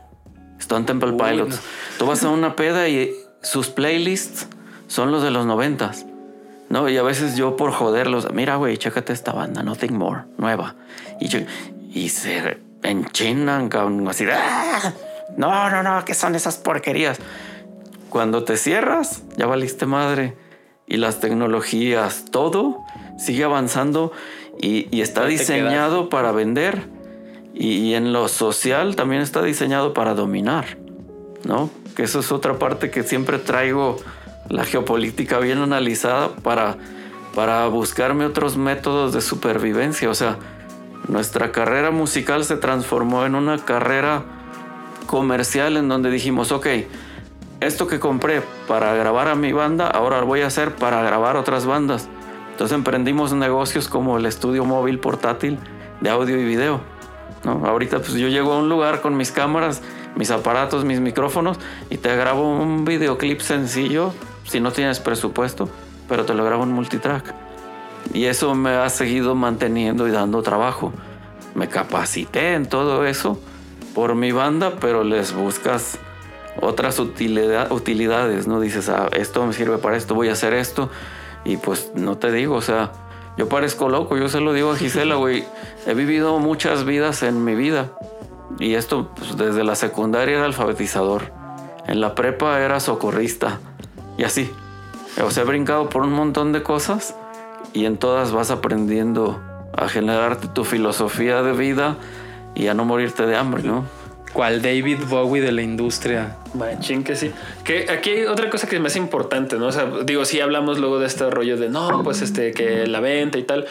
C: Stone Temple
B: Uy,
C: Pilots.
B: no.
C: Tú vas a una peda y sus playlists son los de los noventas. No, y a veces yo por joderlos, mira, güey, chécate esta banda, Nothing More, nueva. Y, yo- y se enchinan, cabrón, así de, "Ah, no, no, no, ¿qué son esas porquerías? Cuando te cierras, ya valiste madre. Y las tecnologías, todo sigue avanzando y, y está diseñado para vender. Y, en lo social también está diseñado para dominar, ¿no? Que eso es otra parte que siempre traigo la geopolítica bien analizada para, para buscarme otros métodos de supervivencia. O sea, nuestra carrera musical se transformó en una carrera comercial en donde dijimos, ok, esto que compré para grabar a mi banda, ahora lo voy a hacer para grabar otras bandas. Entonces emprendimos negocios como el estudio móvil portátil de audio y video. ¿No? Ahorita pues yo llego a un lugar con mis cámaras, mis aparatos, mis micrófonos y te grabo un videoclip sencillo si no tienes presupuesto, pero te lo grabo en multitrack. Y eso me ha seguido manteniendo y dando trabajo. Me capacité en todo eso por mi banda, pero les buscas otras utilidad- utilidades, ¿no? Dices, ah, esto me sirve para esto, voy a hacer esto. Y pues no te digo, o sea, yo parezco loco, yo se lo digo a Gisela, güey. He vivido muchas vidas en mi vida. Y esto, pues, desde la secundaria era alfabetizador. En la prepa era socorrista. Y así. O he brincado por un montón de cosas y en todas vas aprendiendo a generarte tu filosofía de vida y a no morirte de hambre, ¿no?
B: ¿Cuál David Bowie de la industria?
A: Machín que sí. Que aquí hay otra cosa que me hace importante, ¿no? O sea, digo, sí hablamos luego de este rollo de no, pues este, que la venta y tal.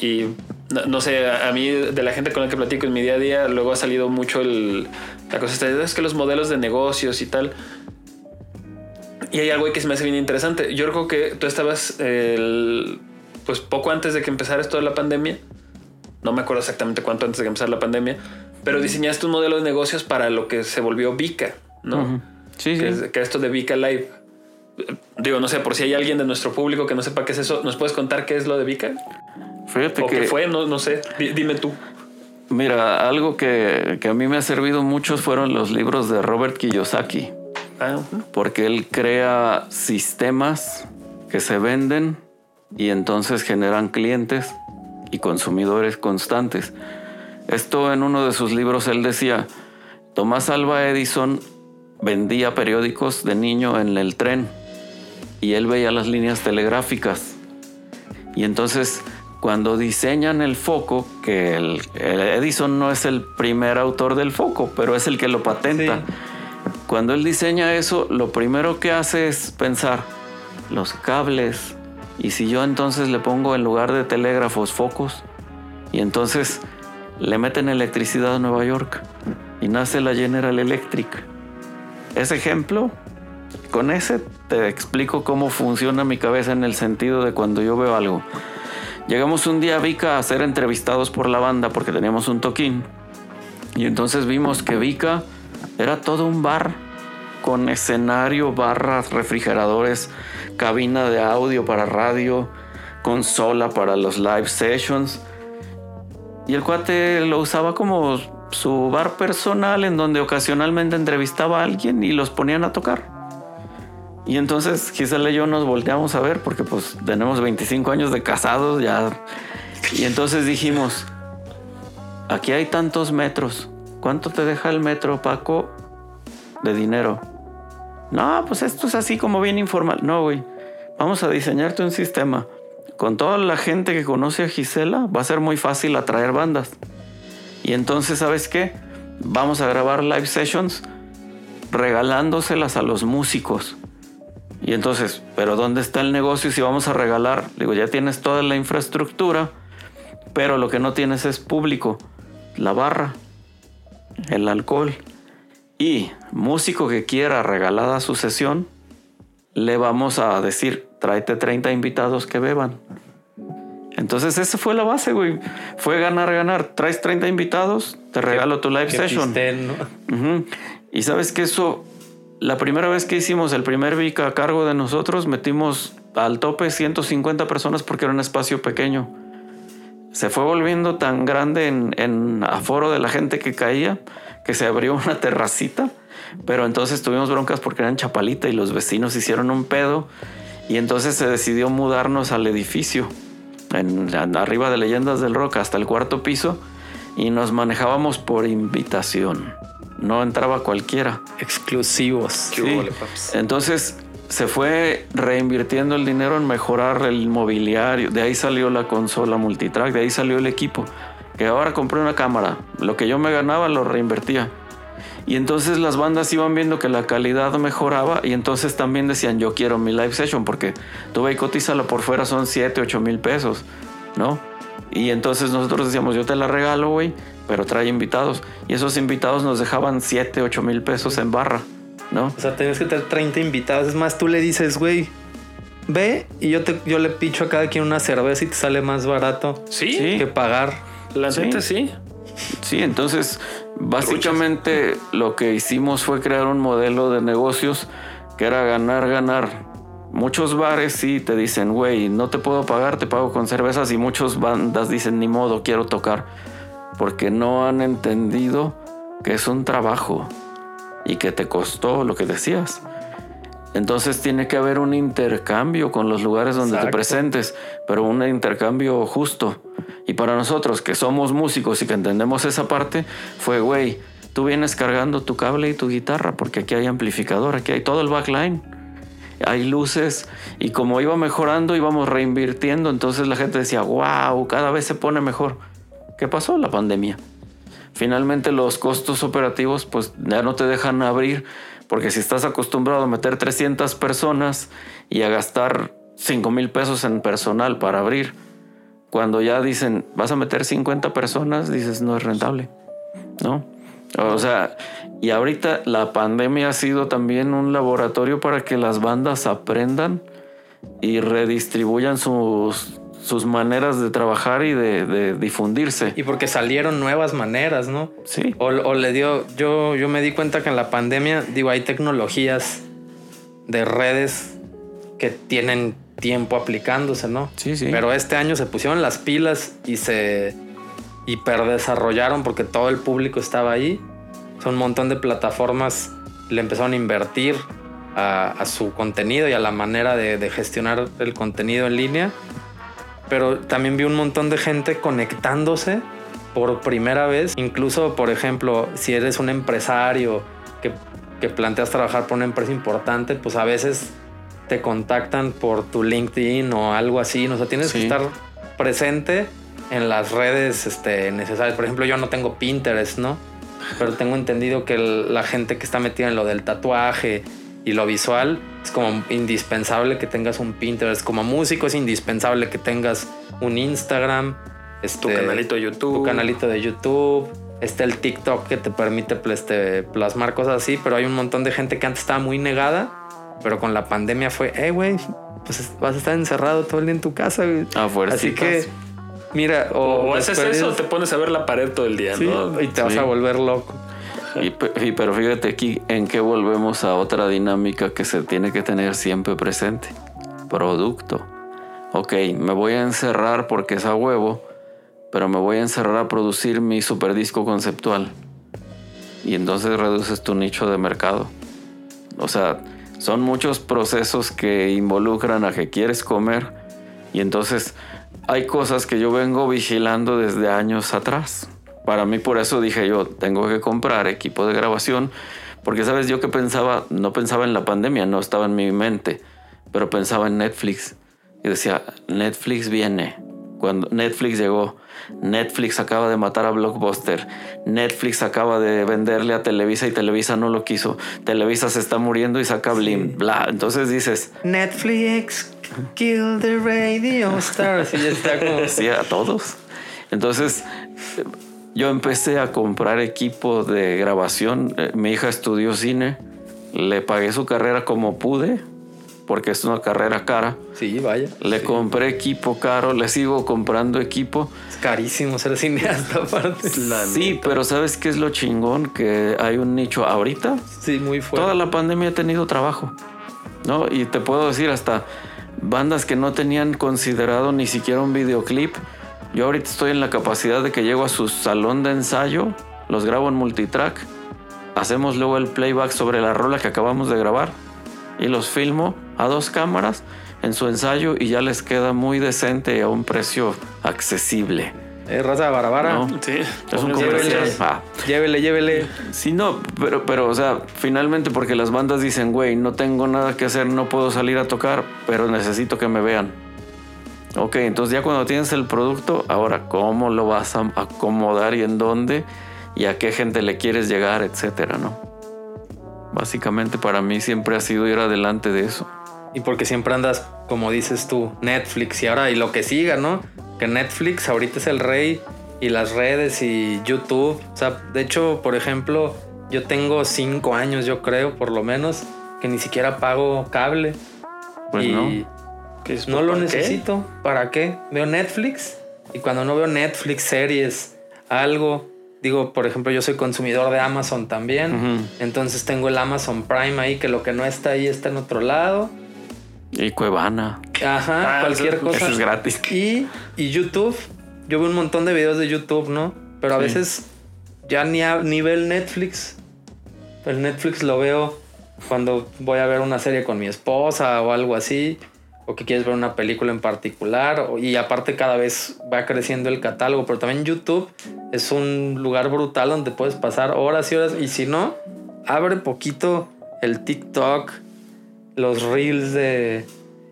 A: Y no, no sé, a mí de la gente con la que platico en mi día a día, luego ha salido mucho el, la cosa esta es que los modelos de negocios y tal. Y hay algo que se me hace bien interesante. Yo creo que tú estabas, el- pues poco antes de que empezara esto de la pandemia. No me acuerdo exactamente cuánto antes de que empezara la pandemia. Pero diseñaste un modelo de negocios para lo que se volvió Vika, ¿no?
C: Sí, sí.
A: que, es, que esto de Vika Live. Digo, no sé, por si hay alguien de nuestro público que no sepa qué es eso, ¿nos puedes contar qué es lo de Vika?
C: Fíjate
A: ¿O
C: que,
A: qué fue? No, no sé. Di- dime tú.
C: mira, algo que, que a mí me ha servido mucho fueron los libros de Robert Kiyosaki,
A: Ah,
C: porque él crea sistemas que se venden y entonces generan clientes y consumidores constantes. Esto en uno de sus libros él decía, Tomás Alba Edison vendía periódicos de niño en el tren y él veía las líneas telegráficas. Y entonces cuando diseñan el foco, que el, el Edison no es el primer autor del foco, pero es el que lo patenta.
B: Sí.
C: Cuando él diseña eso, lo primero que hace es pensar los cables. Y si yo entonces le pongo en lugar de telégrafos focos, y entonces le meten electricidad a Nueva York y nace la General Electric. Ese ejemplo, con ese te explico cómo funciona mi cabeza en el sentido de cuando yo veo algo. Llegamos un día a Vika a ser entrevistados por la banda porque teníamos un toquín. Y entonces vimos que Vika era todo un bar con escenario, barras, refrigeradores, cabina de audio para radio, consola para los live sessions. Y el cuate lo usaba como su bar personal en donde ocasionalmente entrevistaba a alguien y los ponían a tocar. Y entonces Gisela y yo nos volteamos a ver porque pues tenemos 25 años de casados ya. Y entonces dijimos, aquí hay tantos metros. ¿Cuánto te deja el metro, Paco, de dinero? No, pues esto es así como bien informal. No, güey. Vamos a diseñarte un sistema. Con toda la gente que conoce a Gisela, va a ser muy fácil atraer bandas. Y entonces, ¿sabes qué? Vamos a grabar live sessions regalándoselas a los músicos. Y entonces, ¿pero dónde está el negocio si vamos a regalar? Digo, ya tienes toda la infraestructura, pero lo que no tienes es público. La barra, el alcohol. Y músico que quiera regalada su sesión, le vamos a decir, tráete 30 invitados que beban. Entonces esa fue la base, güey. Fue ganar, ganar. Traes 30 invitados, te regalo tu live
B: Que
C: session.
B: pisten, ¿no?
C: Ujú. Y sabes que eso, la primera vez que hicimos el primer VICA a cargo de nosotros, metimos al tope 150 personas porque era un espacio pequeño. Se fue volviendo tan grande en, en aforo de la gente que caía que se abrió una terracita. Pero entonces tuvimos broncas porque eran chapalita y los vecinos hicieron un pedo. Y entonces se decidió mudarnos al edificio, en, en- arriba de Leyendas del Rock, hasta el cuarto piso. y nos manejábamos por invitación. No entraba cualquiera.
B: Exclusivos.
A: ¿Qué
C: Sí. Entonces se fue reinvirtiendo el dinero en mejorar el mobiliario. De ahí salió la consola multitrack, de ahí salió el equipo. Que ahora compré una cámara. Lo que yo me ganaba lo reinvertía. Y entonces las bandas iban viendo que la calidad mejoraba y entonces también decían yo quiero mi live session porque tú ve y cotízala por fuera son 7, 8 mil pesos, ¿no? Y entonces nosotros decíamos yo te la regalo, güey, pero trae invitados. Y esos invitados nos dejaban 7, 8 mil pesos en barra, ¿no?
B: O sea, tienes que tener 30 invitados. Es más, tú le dices, güey, ve y yo, te, yo le picho a cada quien una cerveza y te sale más barato
A: Sí,
B: que pagar.
A: la
C: Sí.
A: neta sí.
C: Sí, entonces básicamente lo que hicimos fue crear un modelo de negocios que era ganar, ganar. Muchos bares sí te dicen, güey, no te puedo pagar, te pago con cervezas y muchos bandas dicen, ni modo, quiero tocar. Porque no han entendido que es un trabajo y que te costó lo que decías. Entonces tiene que haber un intercambio con los lugares donde te presentes, pero un intercambio justo. Y para nosotros que somos músicos y que entendemos esa parte, fue, güey, tú vienes cargando tu cable y tu guitarra, porque aquí hay amplificador, aquí hay todo el backline. Hay luces y como iba mejorando íbamos reinvirtiendo, entonces la gente decía, wow, cada vez se pone mejor. ¿Qué pasó? La pandemia. Finalmente los costos operativos pues ya no te dejan abrir porque si estás acostumbrado a meter 300 personas y a gastar 5 mil pesos en personal para abrir, cuando ya dicen vas a meter 50 personas, dices no es rentable, ¿no? O sea, y ahorita la pandemia ha sido también un laboratorio para que las bandas aprendan y redistribuyan sus, sus maneras de trabajar y de, de difundirse.
B: Y porque salieron nuevas maneras, ¿no?
C: Sí.
B: O, o le dio, yo, yo me di cuenta que en la pandemia, digo, hay tecnologías de redes que tienen tiempo aplicándose, ¿no?
C: Sí, sí.
B: Pero este año se pusieron las pilas y se hiperdesarrollaron porque todo el público estaba ahí. Son un montón de plataformas le empezaron a invertir a, a su contenido y a la manera de, de gestionar el contenido en línea. Pero también vi un montón de gente conectándose por primera vez. Incluso, por ejemplo, si eres un empresario que, que planteas trabajar por una empresa importante, pues a veces te contactan por tu LinkedIn o algo así. O sea, tienes que estar presente en las redes este, necesarias. Por ejemplo, yo no tengo Pinterest, ¿no? Pero tengo entendido que el- la gente que está metida en lo del tatuaje y lo visual es como indispensable que tengas un Pinterest. Como músico es indispensable que tengas un Instagram.
A: Tu
B: Este,
A: canalito de YouTube.
B: tu canalito de YouTube. Está el TikTok que te permite pl- este, plasmar cosas así, pero hay un montón de gente que antes estaba muy negada, pero con la pandemia fue, eh, güey, pues vas a estar encerrado todo el día en tu casa. güey".
C: A
B: Así que, mira, o,
A: O haces eso o te pones a ver la pared todo el día,
B: Sí,
A: ¿no?
B: y te vas a volver loco.
C: Y, pe- y- pero fíjate aquí en que volvemos a otra dinámica que se tiene que tener siempre presente. Producto. Ok, me voy a encerrar porque es a huevo, pero me voy a encerrar a producir mi super disco conceptual. Y entonces reduces tu nicho de mercado. O sea, son muchos procesos que involucran a que quieres comer. Y entonces hay cosas que yo vengo vigilando desde años atrás. Para mí por eso dije yo, tengo que comprar equipo de grabación. Porque sabes, yo que pensaba, no pensaba en la pandemia, no estaba en mi mente, pero pensaba en Netflix. Y decía, Netflix viene. Cuando Netflix llegó, Netflix acaba de matar a Blockbuster. Netflix acaba de venderle a Televisa y Televisa no lo quiso. Televisa se está muriendo y saca Blim. Bla. Entonces dices,
B: Netflix, kill the radio stars. Y ya está como...
C: sí, a todos. Entonces yo empecé a comprar equipo de grabación. Eh, Mi hija estudió cine. Le pagué su carrera como pude, porque es una carrera cara.
B: Sí, vaya.
C: Le compré equipo caro, le sigo comprando equipo.
B: Es carísimo ser cineasta aparte.
C: Sí, pero ¿sabes qué es lo chingón? Que hay un nicho ahorita.
B: Sí, muy fuerte.
C: Toda la pandemia he tenido trabajo, ¿no? Y te puedo decir hasta bandas que no tenían considerado ni siquiera un videoclip. Yo ahorita estoy en la capacidad de que llego a su salón de ensayo, los grabo en multitrack, hacemos luego el playback sobre la rola que acabamos de grabar y los filmo a dos cámaras en su ensayo y ya les queda muy decente y a un precio accesible.
B: Eh, raza de Barabara.
C: No.
A: Sí.
C: Es un
A: las-
C: Ah.
B: Llévele, llévele.
C: Sí, no, pero, pero, o sea, finalmente porque las bandas dicen, güey, no tengo nada que hacer, no puedo salir a tocar, pero necesito que me vean. Ok, entonces ya cuando tienes el producto, ahora, ¿cómo lo vas a acomodar y en dónde? Y a qué gente le quieres llegar, etcétera, ¿no? Básicamente para mí siempre ha sido ir adelante de eso.
B: Y porque siempre andas, como dices tú, Netflix y ahora y lo que siga, ¿no? Que Netflix ahorita es el rey y las redes y YouTube. O sea, de hecho, por ejemplo, yo tengo cinco años, yo creo, por lo menos, que ni siquiera pago cable.
C: Pues
B: y
C: no.
A: ¿Qué es-
B: no lo necesito. ¿Para qué? Veo Netflix y cuando no veo Netflix, series, algo. Digo, por ejemplo, yo soy consumidor de Amazon también. Entonces tengo el Amazon Prime ahí, que lo que no está ahí está en otro lado.
C: Y Cuevana.
B: Ajá,
A: Ah,
B: cualquier
A: eso-
B: cosa.
C: Eso es gratis.
B: Y, y YouTube. Yo veo un montón de videos de YouTube, ¿no? Pero a
C: Sí.
B: veces ya ni, a, ni veo el Netflix. El Netflix lo veo cuando voy a ver una serie con mi esposa o algo así. O que quieres ver una película en particular. Y aparte cada vez va creciendo el catálogo. Pero también YouTube es un lugar brutal donde puedes pasar horas y horas. Y si no, abre poquito el TikTok, los reels de,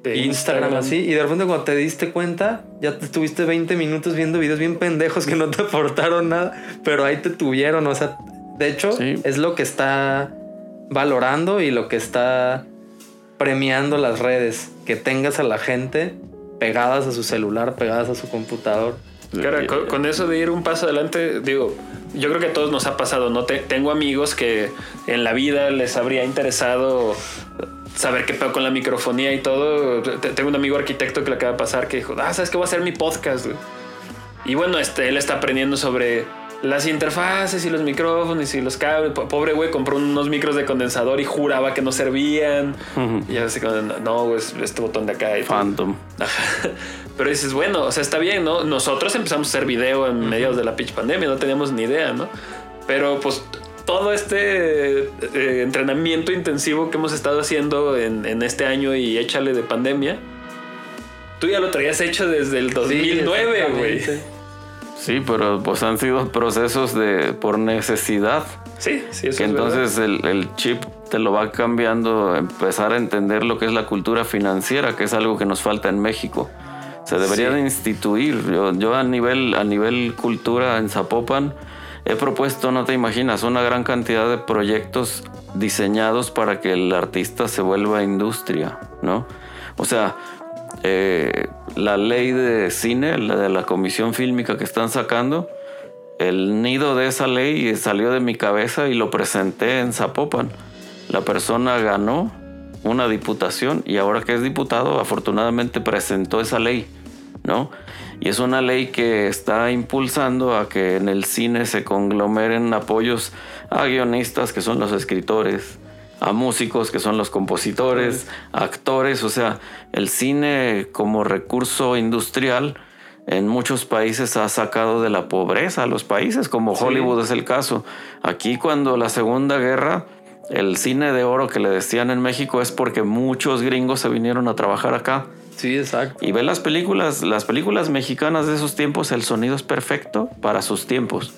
A: De
B: Instagram, así. Y de repente cuando te diste cuenta, ya te estuviste 20 minutos viendo videos bien pendejos que no te aportaron nada, pero ahí te tuvieron. O sea, de hecho,
C: Sí.
B: es lo que está valorando y lo que está premiando las redes. Que tengas a la gente pegadas a su celular, pegadas a su computador.
A: Cara, con, con eso de ir un paso adelante, digo, yo creo que a todos nos ha pasado, ¿no? Te- tengo amigos que en la vida les habría interesado saber qué pedo con la microfonía y todo. Te- Tengo un amigo arquitecto que le acaba de pasar que dijo, ah, ¿sabes qué voy a hacer mi podcast? güey?" Y bueno, este, él está aprendiendo sobre las interfaces y los micrófonos y los cables. Po- Pobre güey, compró unos micros de condensador y juraba que no servían. Y así como, no, güey, este botón de acá. Y.
C: Phantom.
A: Ajá. Pero dices, bueno, o sea, está bien, ¿no? Nosotros empezamos a hacer video en mediados de la pitch pandemia, no teníamos ni idea, ¿no? Pero pues todo este eh, entrenamiento intensivo que hemos estado haciendo en, en este año y échale de pandemia, tú ya lo traías hecho desde el 2009, güey.
C: Sí, pero pues han sido procesos de por necesidad.
A: Sí, sí, eso
C: que
A: es
C: entonces el, el chip te lo va cambiando, empezar a entender lo que es la cultura financiera, que es algo que nos falta en México. Se debería
B: Sí.
C: de instituir. Yo, yo a nivel a nivel cultura en Zapopan he propuesto, no te imaginas, una gran cantidad de proyectos diseñados para que el artista se vuelva industria, ¿no? O sea, eh, la ley de cine, la de la comisión fílmica que están sacando, el nido de esa ley salió de mi cabeza y lo presenté en Zapopan. La persona ganó una diputación y ahora que es diputado, afortunadamente presentó esa ley, ¿no? Y es una ley que está impulsando a que en el cine se conglomeren apoyos a guionistas, que son los escritores, a músicos, que son los compositores, a actores, o sea, el cine como recurso industrial en muchos países ha sacado de la pobreza a los países, como Hollywood es el caso. Aquí cuando la Segunda Guerra, el cine de oro que le decían en México es porque muchos gringos se vinieron a trabajar acá.
B: Sí, exacto.
C: Y ve las películas, las películas mexicanas de esos tiempos, el sonido es perfecto para sus tiempos.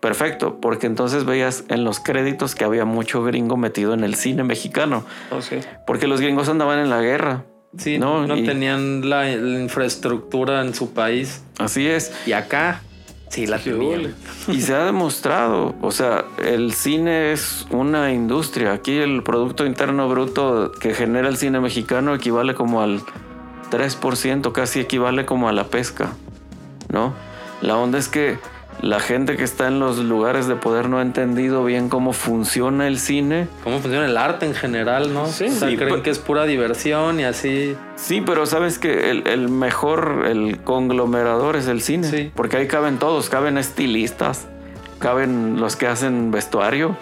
C: Perfecto, porque entonces veías en los créditos que había mucho gringo metido en el cine mexicano,
A: Oh,
C: porque los gringos andaban en la guerra.
B: Sí,
C: No,
B: no,
C: y-
B: tenían la, la infraestructura en su país.
C: Así es.
B: Y acá, sí la tenían.
C: Y se ha demostrado, o sea, el cine es una industria. Aquí el Producto Interno Bruto que genera el cine mexicano equivale como al 3%, casi equivale como a la pesca, ¿no? La onda es que la gente que está en los lugares de poder no ha entendido bien cómo funciona el cine.
B: Cómo funciona el arte en general, ¿no?
A: Sí,
B: o sea,
C: sí,
B: creen
C: pero-
B: que es pura diversión y así.
C: Sí, pero sabes que el, el mejor, el conglomerador es el cine.
B: Sí.
C: Porque ahí caben todos, caben estilistas, caben los que hacen vestuario,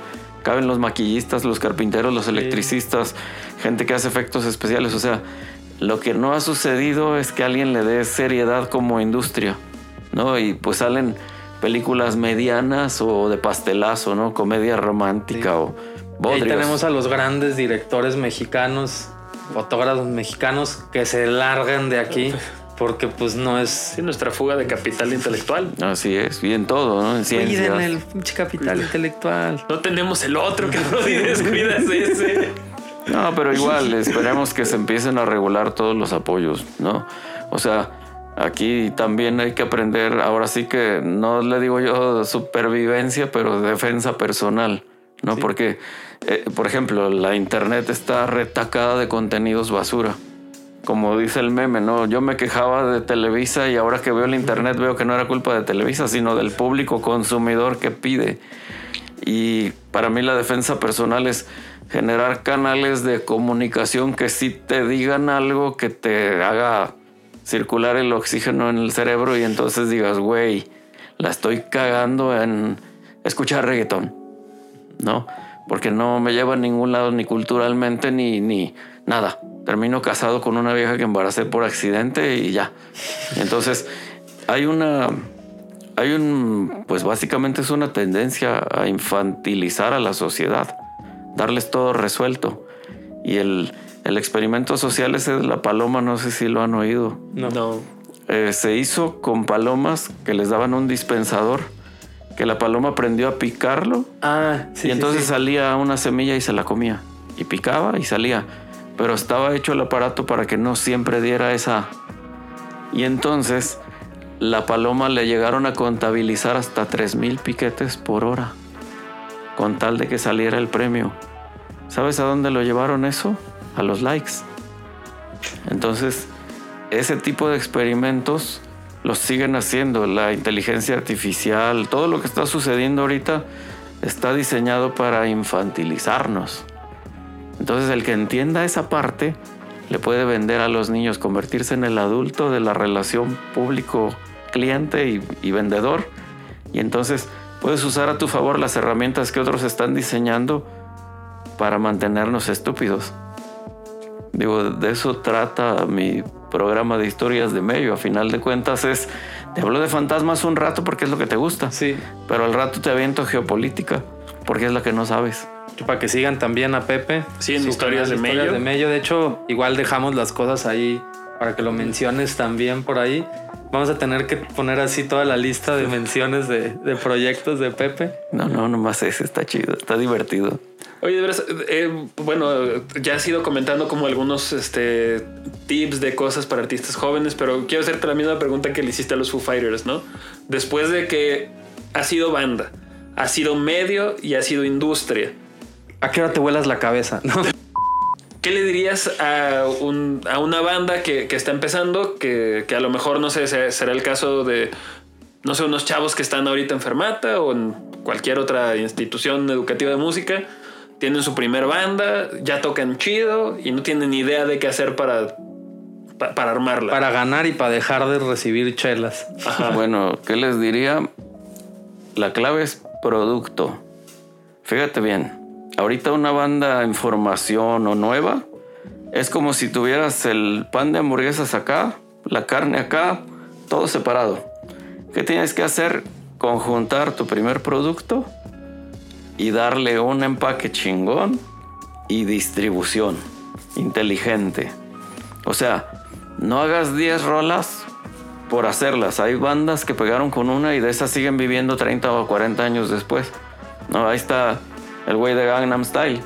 C: caben los maquillistas, los carpinteros, los electricistas, gente que hace efectos especiales. O sea, lo que no ha sucedido es que alguien le dé seriedad como industria, ¿no? Y pues salen películas medianas o de pastelazo, ¿no? Comedia romántica
B: Sí.
C: o
B: Y ahí
C: bodrios.
B: tenemos a los grandes directores mexicanos, fotógrafos mexicanos que se largan de aquí Porque pues no es...
A: Sí, nuestra fuga de capital intelectual.
C: Así es, y en todo, ¿no? En
B: Cuiden
C: ciencias.
B: el pinche capital intelectual.
A: No tenemos el otro que no descuidas ese.
C: No, pero igual, esperemos que se empiecen a regular todos los apoyos, ¿no? O sea, aquí también hay que aprender, ahora sí que no le digo yo supervivencia, pero defensa personal, ¿no? Porque, eh, por ejemplo, la internet está retacada de contenidos basura. Como dice el meme, ¿no? Yo me quejaba de Televisa y ahora que veo el internet veo que no era culpa de Televisa, sino del público consumidor que pide. Y para mí la defensa personal es generar canales de comunicación que sí te digan algo que te haga circular el oxígeno en el cerebro y entonces digas, güey, la estoy cagando en escuchar reggaetón, ¿no? Porque no me lleva a ningún lado ni culturalmente ni, ni nada. Termino casado con una vieja que embaracé por accidente y ya. Entonces, hay una hay un, pues básicamente es una tendencia a infantilizar a la sociedad, darles todo resuelto. Y el, el experimento social ese de la paloma, no sé si lo han oído,
B: No.
A: No.
C: Eh, se hizo con palomas que les daban un dispensador, que la paloma aprendió a picarlo
B: Ah, sí.
C: y entonces
B: sí, sí.
C: salía una semilla y se la comía. Y picaba y salía. Pero estaba hecho el aparato para que no siempre diera esa. Y entonces la paloma le llegaron a contabilizar hasta 3.000 piquetes por hora. Con tal de que saliera el premio. ¿Sabes a dónde lo llevaron eso? A los likes. Entonces, ese tipo de experimentos los siguen haciendo. La inteligencia artificial, todo lo que está sucediendo ahorita está diseñado para infantilizarnos. Entonces el que entienda esa parte le puede vender a los niños, convertirse en el adulto de la relación público-cliente y, y vendedor. Y entonces puedes usar a tu favor las herramientas que otros están diseñando para mantenernos estúpidos. Digo, de eso trata mi programa de historias de medio. A final de cuentas es, te hablo de fantasmas un rato porque es lo que te gusta.
B: Sí.
C: Pero al rato te aviento geopolítica porque es la que no sabes.
B: Para que sigan también a Pepe.
A: Sí, en Historias de
B: Historias
A: Mello.
B: de Mello. De hecho, igual dejamos las cosas ahí para que lo menciones también por ahí. Vamos a tener que poner así toda la lista de menciones de, de proyectos de Pepe.
C: No, no, nomás ese está chido, está divertido.
A: Oye, de veras, eh, bueno, ya has ido comentando como algunos este, tips de cosas para artistas jóvenes, pero quiero hacerte la misma pregunta que le hiciste a los Foo Fighters, ¿no? Después de que ha sido banda, ha sido medio y ha sido industria,
B: ¿A qué hora te vuelas la cabeza? ¿No?
A: ¿qué le dirías a, un- a una banda que, que está empezando, que, que a lo mejor, no sé, se- será el caso de, no sé, unos chavos que están ahorita en Fermata o en cualquier otra institución educativa de música, tienen su primer banda, ya tocan chido y no tienen ni idea de qué hacer para, pa- para armarla?
B: Para ganar y para dejar de recibir chelas.
A: Ajá.
C: Bueno, ¿qué les diría? La clave es producto. Fíjate bien, ahorita una banda en formación o nueva es como si tuvieras el pan de hamburguesas acá, la carne acá, todo separado. ¿Qué tienes que hacer? Conjuntar tu primer producto y darle un empaque chingón y distribución inteligente. O sea, no hagas 10 rolas por hacerlas. Hay bandas que pegaron con una y de esas siguen viviendo 30 o 40 años después. No, ahí está el güey de Gangnam Style.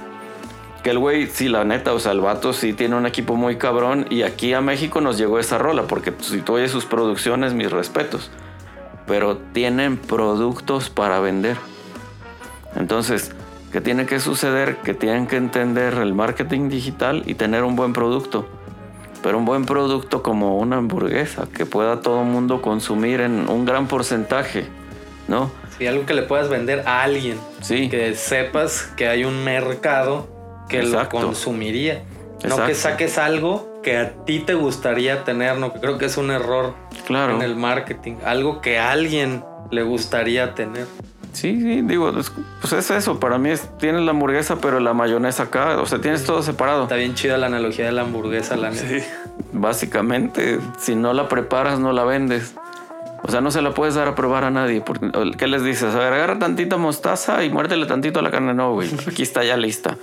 C: Que el güey, sí, la neta, o sea, el vato sí tiene un equipo muy cabrón. Y aquí a México nos llegó esa rola, porque si tú oyes sus producciones, mis respetos. Pero tienen productos para vender. Entonces, ¿qué tiene que suceder? Que tienen que entender el marketing digital y tener un buen producto. Pero un buen producto como una hamburguesa que pueda todo el mundo consumir en un gran porcentaje, ¿no?
B: Sí, algo que le puedas vender a alguien.
C: Sí.
B: Que sepas que hay un mercado que
C: Exacto.
B: lo consumiría. No
C: Exacto.
B: que saques algo que a ti te gustaría tener, no que creo que es un error
C: Claro.
B: en el marketing. Algo que a alguien le gustaría tener.
C: Sí, sí, digo, es- pues es eso. Para mí es, tienes la hamburguesa, pero la mayonesa acá. O sea, tienes todo separado.
B: Está bien chida la analogía de la hamburguesa, la neta.
A: Sí.
C: Básicamente, si no la preparas, no la vendes. O sea, no se la puedes dar a probar a nadie. Porque, ¿Qué les dices? A ver, agarra tantita mostaza y muérdele tantito a la carne. No, güey. Aquí está ya lista.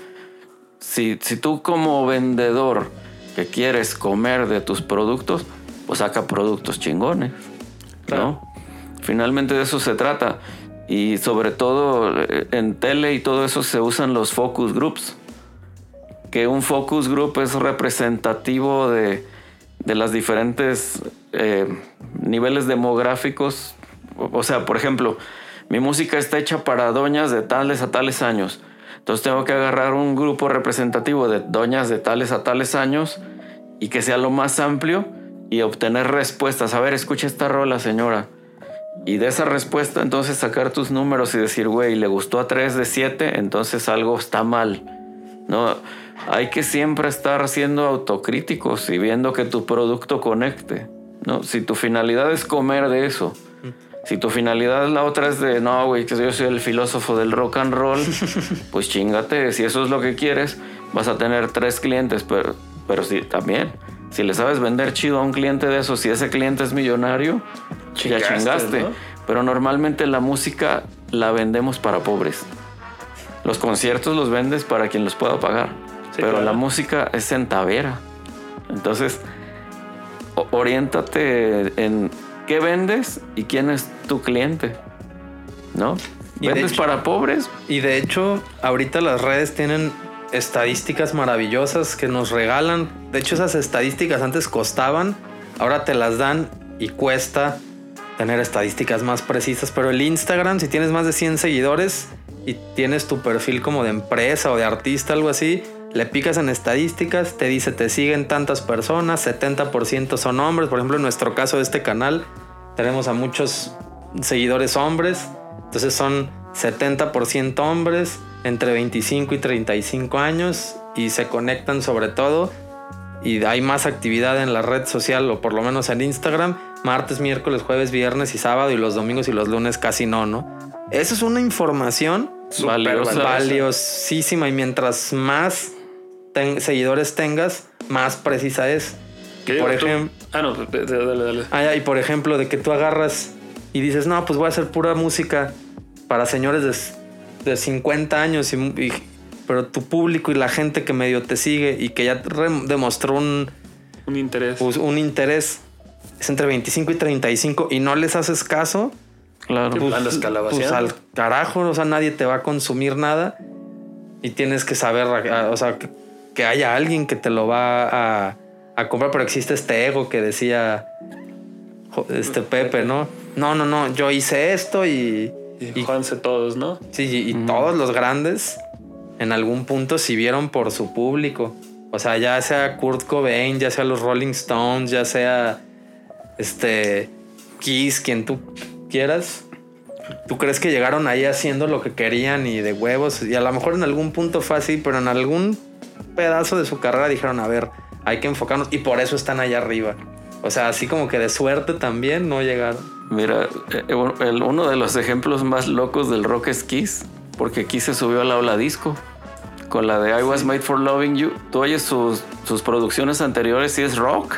C: Si, si tú como vendedor que quieres comer de tus productos, pues saca productos chingones, ¿no? Finalmente de eso se trata. Y sobre todo eh, en tele y todo eso se usan los focus groups. Que un focus group es representativo de, de las diferentes eh, niveles demográficos. O sea, por ejemplo, mi música está hecha para doñas de tales a tales años. Entonces tengo que agarrar un grupo representativo de doñas de tales a tales años y que sea lo más amplio y obtener respuestas. A ver, escucha esta rola, señora. Y de esa respuesta, entonces sacar tus números y decir, güey, le gustó a 3 de 7, entonces algo está mal. No, hay que siempre estar siendo autocríticos y viendo que tu producto conecte. ¿No? Si tu finalidad es comer de eso, si tu finalidad la otra es de, no, güey, que yo soy el filósofo del rock and roll, pues chingate, si eso es lo que quieres, vas a tener tres clientes, pero, pero sí, también, si le sabes vender chido a un cliente de eso, si ese cliente es millonario, ya chingaste. Pero normalmente la música la vendemos para pobres. Los conciertos los vendes para quien los pueda pagar. pero la música es centavera. Entonces, oriéntate en qué vendes y quién es tu cliente. ¿No? ¿Vendes para pobres?
B: Y de hecho, ahorita las redes tienen estadísticas maravillosas que nos regalan. De hecho, esas estadísticas antes costaban, ahora te las dan y cuesta tener estadísticas más precisas. Pero el Instagram, si tienes más de 100 seguidores y tienes tu perfil como de empresa o de artista, algo así, le picas en estadísticas, te dice te siguen tantas personas, 70% son hombres. Por ejemplo, en nuestro caso de este canal, tenemos a muchos seguidores hombres. Entonces son 70% hombres entre 25 y 35 años y se conectan sobre todo y hay más actividad en la red social o por lo menos en Instagram, martes, miércoles, jueves, viernes y sábado y los domingos y los lunes casi no, ¿no? Eso es una información valiosísima y mientras más seguidores tengas, más precisa es.
A: por ejemplo, ah, no, dale, dale.
B: Ah, y por ejemplo, de que tú agarras y dices, no, pues voy a hacer pura música para señores de, de 50 años y pero tu público y la gente que medio te sigue y que ya demostró un,
A: un interés.
B: Pues, un interés es entre 25 y 35 y no les haces caso.
A: Claro,
B: pues, pues al carajo, o sea, nadie te va a consumir nada y tienes que saber, o sea, que, haya alguien que te lo va a, a, comprar, pero existe este ego que decía este Pepe, ¿no? No, no, no, yo hice esto y...
A: Y, Juanse todos, ¿no?
B: Sí, y, todos los grandes en algún punto si vieron por su público. O sea, ya sea Kurt Cobain, ya sea los Rolling Stones, ya sea este Kiss, quien tú quieras. ¿Tú crees que llegaron ahí haciendo lo que querían y de huevos? Y a lo mejor en algún punto fue así, pero en algún pedazo de su carrera dijeron, a ver, hay que enfocarnos y por eso están allá arriba. O sea, así como que de suerte también no llegaron.
C: Mira, eh, uno de los ejemplos más locos del rock es Kiss porque aquí se subió a la ola disco con la de I Was Made for Loving You. Tú oyes sus, sus producciones anteriores y es rock.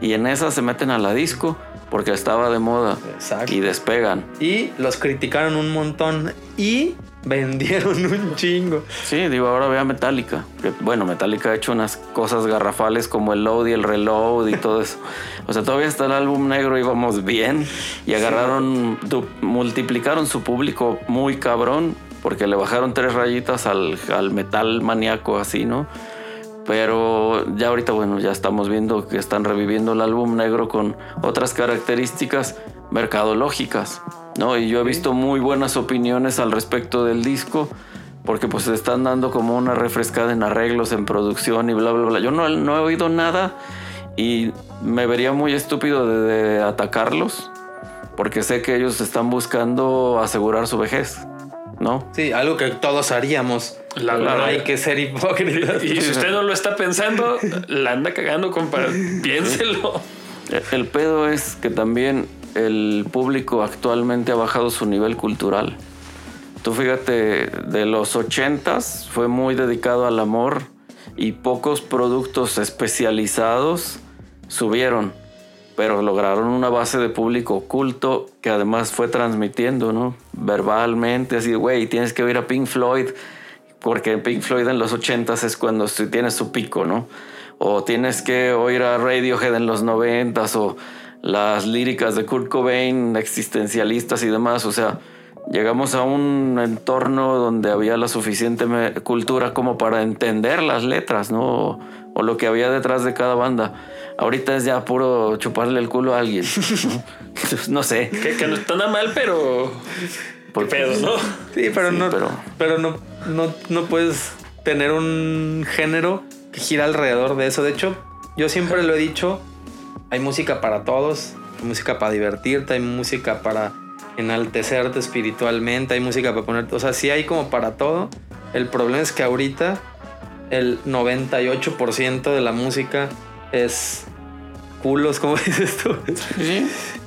C: Y en esas se meten a la disco porque estaba de moda. Exacto. Y despegan.
B: Y los criticaron un montón y vendieron un chingo.
C: Sí, digo, ahora vea Metallica. bueno, Metallica ha hecho unas cosas garrafales como el load y el reload y todo eso. O sea, todavía está el álbum negro y vamos bien. Y agarraron, multiplicaron su público muy cabrón porque le bajaron tres rayitas al, metal maníaco así, ¿no? Pero ya ahorita, bueno, ya estamos viendo que están reviviendo el álbum negro con otras características mercadológicas, ¿no? Y yo he visto muy buenas opiniones al respecto del disco, porque pues se están dando como una refrescada en arreglos, en producción y bla, bla, bla. Yo no, no he oído nada y me vería muy estúpido de atacarlos, porque sé que ellos están buscando asegurar su vejez. ¿no?
B: Sí, algo que todos haríamos. La, hay que ser hipócritas.
A: Y, si usted no lo está pensando, la anda cagando, compa. Piénselo.
C: El pedo es que también el público actualmente ha bajado su nivel cultural. Tú fíjate, de los ochentas fue muy dedicado al amor y pocos productos especializados subieron pero lograron una base de público oculto que además fue transmitiendo, ¿no? Verbalmente, así, güey, tienes que oír a Pink Floyd, porque Pink Floyd en los 80 es cuando tiene su pico, ¿no? o tienes que oír a Radiohead en los noventas o las líricas de Kurt Cobain existencialistas y demás, o sea, llegamos a un entorno donde había la suficiente cultura como para entender las letras, ¿no? O, lo que había detrás de cada banda. Ahorita es ya puro chuparle el culo a alguien. no, sé.
A: Que, no está nada mal, pero. Por pedo, ¿no?
B: Sí, pero no. Pero, no, no, no puedes tener un género que gira alrededor de eso. De hecho, yo siempre lo he dicho: hay música para todos, hay música para divertirte, hay música para enaltecerte espiritualmente, hay música para ponerte, o sea, sí hay como para todo. El problema es que ahorita el 98% de la música es culos, como dices tú.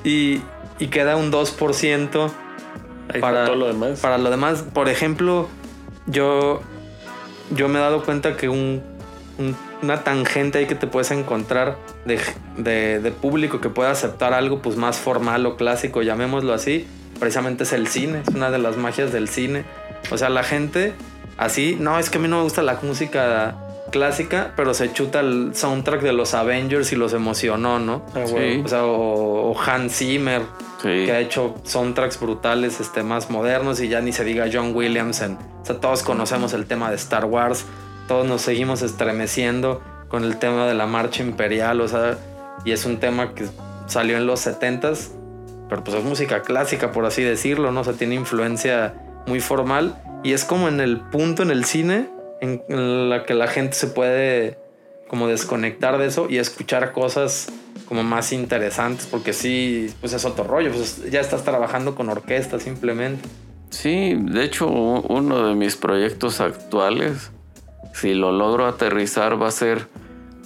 B: Y, y, queda un 2% para, todo lo demás. Para lo demás, por ejemplo, yo, yo me he dado cuenta que un, una tangente ahí que te puedes encontrar de, de, de, público que pueda aceptar algo pues más formal o clásico, llamémoslo así, precisamente es el cine, es una de las magias del cine. O sea, la gente así, no, es que a mí no me gusta la música clásica, pero se chuta el soundtrack de los Avengers y los emocionó, ¿no? Ah, o sea, o, Hans Zimmer, que ha hecho soundtracks brutales, este, más modernos, y ya ni se diga John Williams. o sea, todos conocemos el tema de Star Wars, todos nos seguimos estremeciendo con el tema de la marcha imperial, o sea, y es un tema que salió en los 70s pero pues es música clásica, por así decirlo, ¿no? O sea, tiene influencia muy formal y es como en el punto en el cine en la que la gente se puede como desconectar de eso y escuchar cosas como más interesantes, porque sí, pues es otro rollo, pues ya estás trabajando con orquesta simplemente.
C: Sí, de hecho uno de mis proyectos actuales, si lo logro aterrizar, va a ser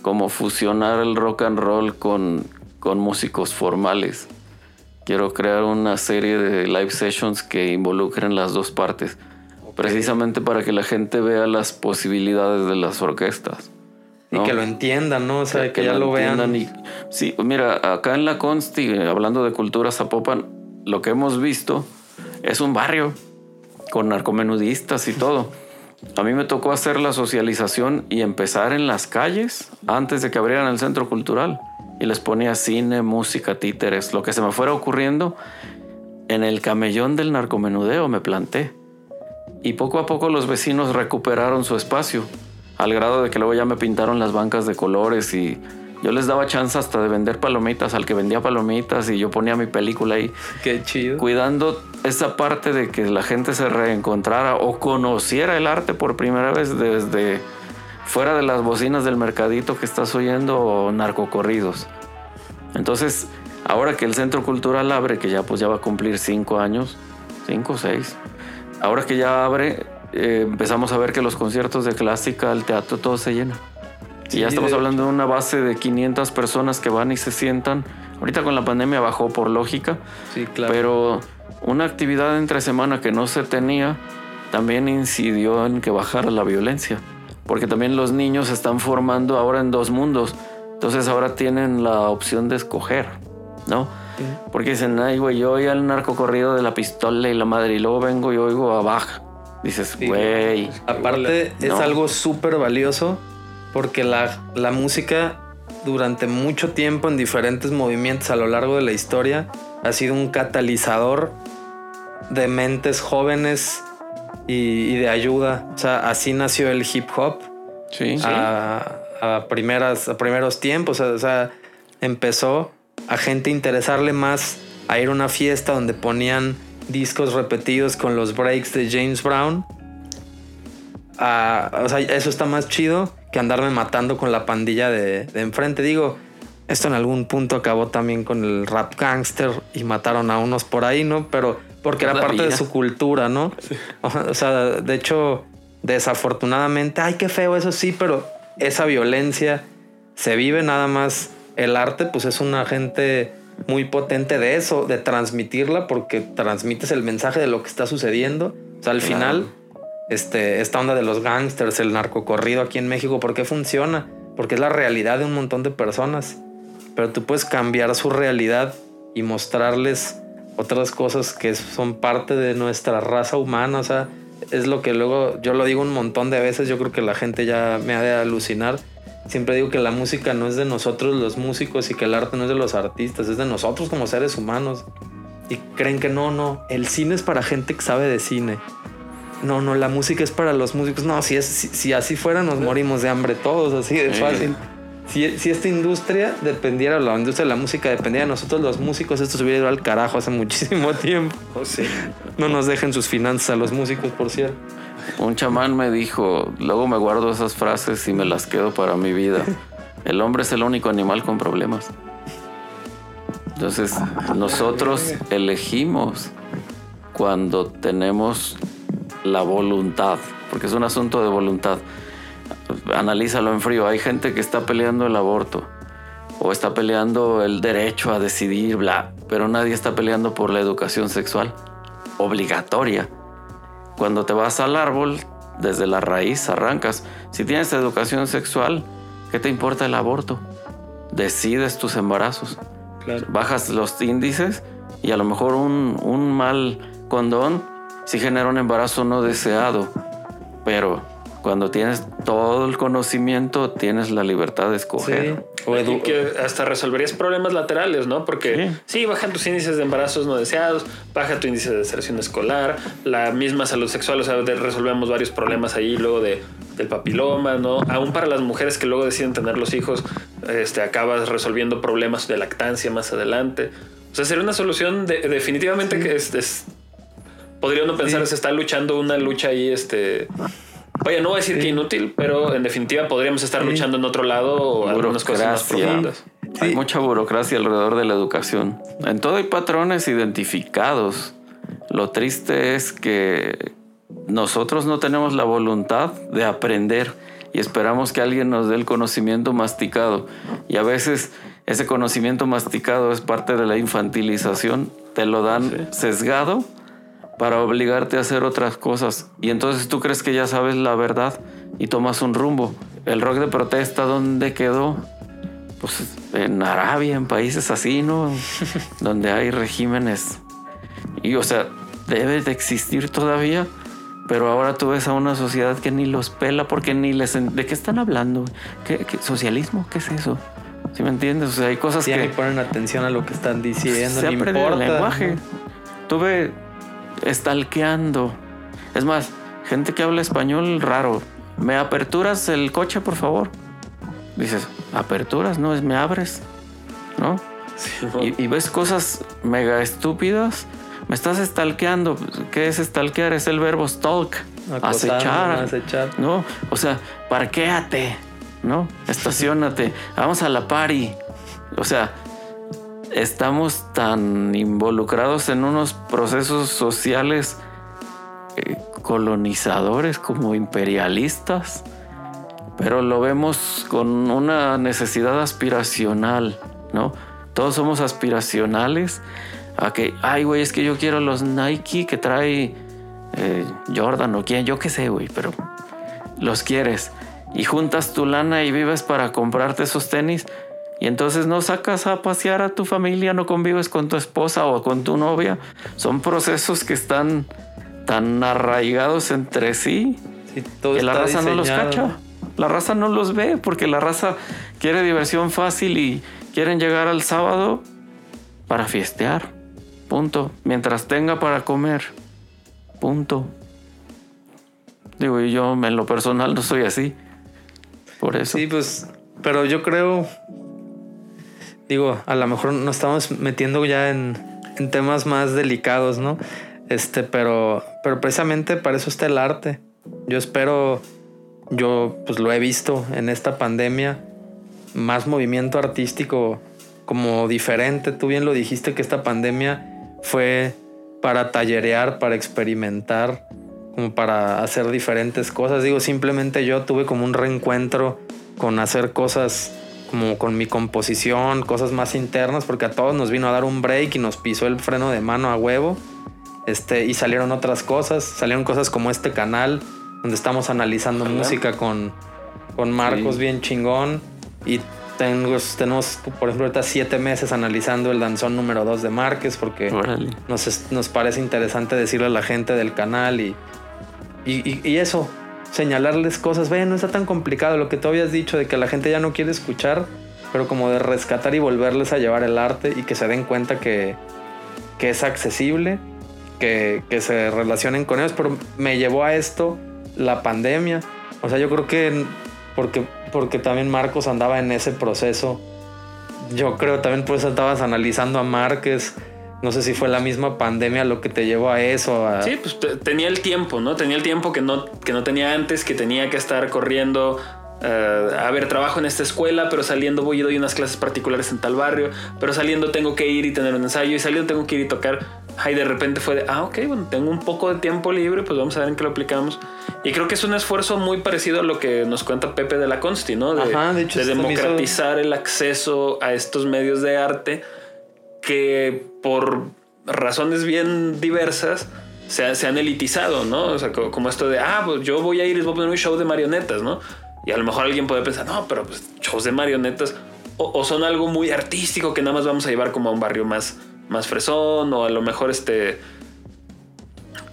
C: como fusionar el rock and roll con, con músicos formales. Quiero crear una serie de live sessions que involucren las dos partes, precisamente para que la gente vea las posibilidades de las orquestas.
B: Y que lo entiendan, ¿no? O sea, que, ya lo, vean. Y,
C: sí, mira, acá en la Consti, hablando de cultura Zapopan, lo que hemos visto es un barrio con narcomenudistas y todo. A mí me tocó hacer la socialización y empezar en las calles antes de que abrieran el centro cultural y les ponía cine, música, títeres, lo que se me fuera ocurriendo. En el camellón del narcomenudeo me planté. Y poco a poco los vecinos recuperaron su espacio, al grado de que luego ya me pintaron las bancas de colores y yo les daba chance hasta de vender palomitas al que vendía palomitas y yo ponía mi película ahí.
B: Qué chido.
C: Cuidando esa parte de que la gente se reencontrara o conociera el arte por primera vez desde fuera de las bocinas del mercadito que estás oyendo narcocorridos. Entonces, ahora que el Centro Cultural abre, que ya pues ya va a cumplir cinco años, cinco o seis, ahora que ya abre, eh, empezamos a ver que los conciertos de clásica, el teatro, todo se llena. Y ya estamos hablando de una base de 500 personas que van y se sientan. Ahorita con la pandemia bajó por lógica,
B: sí, claro.
C: pero una actividad entre semana que no se tenía también incidió en que bajara la violencia porque también los niños se están formando ahora en dos mundos. Entonces ahora tienen la opción de escoger, ¿no? Porque dicen, ay, güey, yo oí al narco corrido de la pistola y la madre, y luego vengo y oigo a baja. Dices, güey.
B: Aparte, es algo súper valioso porque la, la música durante mucho tiempo en diferentes movimientos a lo largo de la historia ha sido un catalizador de mentes jóvenes y, de ayuda. O sea, así nació el hip hop.
C: Sí.
B: A, primeras, a primeros tiempos. O sea, empezó a gente interesarle más a ir a una fiesta donde ponían discos repetidos con los breaks de James Brown. o sea, eso está más chido que andarme matando con la pandilla de, de, enfrente. Digo, esto en algún punto acabó también con el rap gangster y mataron a unos por ahí, ¿no? Pero porque era parte de su cultura, ¿no? O sea, de hecho, desafortunadamente, ay, qué feo eso sí, pero esa violencia se vive nada más. El arte, pues es un agente muy potente de eso, de transmitirla, porque transmites el mensaje de lo que está sucediendo. O sea, al final, este, esta onda de los gangsters, el narcocorrido aquí en México, ¿por qué funciona? Porque es la realidad de un montón de personas. Pero tú puedes cambiar su realidad y mostrarles otras cosas que son parte de nuestra raza humana, o sea, es lo que luego yo lo digo un montón de veces, yo creo que la gente ya me ha de alucinar, siempre digo que la música no es de nosotros los músicos y que el arte no es de los artistas, es de nosotros como seres humanos. Y creen que no, no, el cine es para gente que sabe de cine. No, no, la música es para los músicos. No, si, es, si, si así fuera nos morimos de hambre todos, así de fácil. Si, si esta industria dependiera, la industria de la música dependiera de nosotros los músicos, esto se hubiera ido al carajo hace muchísimo tiempo.
A: Oh, sí.
B: No nos dejen sus finanzas a los músicos, por cierto.
C: Un chamán me dijo, luego me guardo esas frases y me las quedo para mi vida. El hombre es el único animal con problemas. Entonces, nosotros elegimos cuando tenemos la voluntad, porque es un asunto de voluntad. Analízalo en frío. Hay gente que está peleando el aborto o está peleando el derecho a decidir, bla, pero nadie está peleando por la educación sexual obligatoria. Cuando te vas al árbol, desde la raíz arrancas. Si tienes educación sexual, ¿qué te importa el aborto? Decides tus embarazos.
A: Claro.
C: Bajas los índices y a lo mejor un, un mal condón sí genera un embarazo no deseado. Pero cuando tienes todo el conocimiento, tienes la libertad de escoger.
B: O
A: Y que hasta resolverías problemas laterales, ¿no? Porque sí. bajan tus índices de embarazos no deseados, baja tu índice de deserción escolar, la misma salud sexual, o sea, resolvemos varios problemas ahí luego de, del papiloma, ¿no? Aún para las mujeres que luego deciden tener los hijos, este, acabas resolviendo problemas de lactancia más adelante. O sea, sería una solución de- definitivamente que es, es- podría uno pensar
B: Sí.
A: se está luchando una lucha ahí, este... Vaya, no voy a decir que inútil, pero en definitiva podríamos estar
B: Sí.
A: luchando en otro lado o algunas cosas más profundas.
C: Hay
B: Sí.
C: mucha burocracia alrededor de la educación. En todo hay patrones identificados. Lo triste es que nosotros no tenemos la voluntad de aprender y esperamos que alguien nos dé el conocimiento masticado. Y a veces ese conocimiento masticado es parte de la infantilización. Te lo dan sesgado para obligarte a hacer otras cosas. Y entonces tú crees que ya sabes la verdad y tomas un rumbo. El rock de protesta, ¿dónde quedó? Pues en Arabia, en países así, ¿no? Donde hay regímenes. Y o sea, debe de existir todavía. Pero ahora tú ves a una sociedad que ni los pela porque ni les... ¿De qué están hablando? ¿Qué, qué- socialismo? ¿Qué es eso? ¿Sí me entiendes? O sea, hay cosas
B: ya
C: que...
B: ni ponen atención a lo que están diciendo,
C: Se
B: ni
C: perdido el
B: importa.
C: lenguaje. Tuve estalqueando. Es más, gente que habla español raro. ¿Me aperturas el coche, por favor? Dices, ¿aperturas? No, es me abres. ¿No? Y, y ves cosas mega estúpidas. Me estás estalqueando. ¿Qué es estalquear? Es el verbo stalk.
B: Acosar,
C: acechar.
B: acechar.
C: ¿no? O sea, parquéate, ¿no? Estacionate, vamos a la party. O sea, estamos tan involucrados en unos procesos sociales eh, colonizadores como imperialistas, pero lo vemos con una necesidad aspiracional, ¿no? Todos somos aspiracionales a que, ay, güey, es que yo quiero los Nike que trae eh, Jordan o quien, yo qué sé, güey, pero los quieres y juntas tu lana y vives para comprarte esos tenis y entonces no sacas a pasear a tu familia, no convives con tu esposa o con tu novia. Son procesos que están tan arraigados entre sí
B: Sí, todo
C: que la raza no los cacha. La raza no los ve porque la raza quiere diversión fácil y quieren llegar al sábado para fiestear. Punto. Mientras tenga para comer. Punto. Digo, y yo en lo personal no soy así. Por eso.
B: Sí, pues, pero yo creo, digo, a lo mejor nos estamos metiendo ya en, en temas más delicados, ¿no? Este, pero, pero precisamente para eso está el arte. Yo espero, yo pues lo he visto en esta pandemia, más movimiento artístico como diferente. Tú bien lo dijiste que esta pandemia fue para tallerear, para experimentar, como para hacer diferentes cosas. Digo, simplemente yo tuve como un reencuentro con hacer cosas como con mi composición, cosas más internas, porque a todos nos vino a dar un break y nos pisó el freno de mano a huevo. Este, y salieron otras cosas, salieron cosas como este canal, donde estamos analizando música con, con Marcos
C: Sí.
B: bien chingón. Y tengo, tenemos, por ejemplo, ahorita siete meses analizando el danzón número 2 de Márquez, porque
C: Órale.
B: nos, nos parece interesante decirle a la gente del canal y, y, y- y eso. Señalarles cosas, ve, no está tan complicado lo que tú habías dicho de que la gente ya no quiere escuchar, pero como de rescatar y volverles a llevar el arte y que se den cuenta que, que es accesible, que, que se relacionen con ellos, pero me llevó a esto la pandemia. O sea, yo creo que porque, porque también Marcos andaba en ese proceso. Yo creo también por eso estabas analizando a Márquez. No sé si fue la misma pandemia lo que te llevó a eso. A...
A: Sí, pues tenía el tiempo, ¿no? Tenía el tiempo que no, que no tenía antes, que tenía que estar corriendo Uh, a ver, trabajo en esta escuela, pero saliendo voy y doy unas clases particulares en tal barrio, pero saliendo tengo que ir y tener un ensayo y saliendo tengo que ir y tocar. Ahí de repente fue de, ah, ok, bueno, tengo un poco de tiempo libre, pues vamos a ver en qué lo aplicamos. Y creo que es un esfuerzo muy parecido a lo que nos cuenta Pepe de la Consti, ¿no? De,
B: Ajá, de, hecho,
A: de democratizar el acceso a estos medios de arte que por razones bien diversas se, se han elitizado, ¿no? O sea, como esto de, ah, pues yo voy a ir y voy a poner un show de marionetas, ¿no? Y a lo mejor alguien puede pensar, no, pero pues shows de marionetas o, son algo muy artístico que nada más vamos a llevar como a un barrio más, más fresón o a lo mejor este...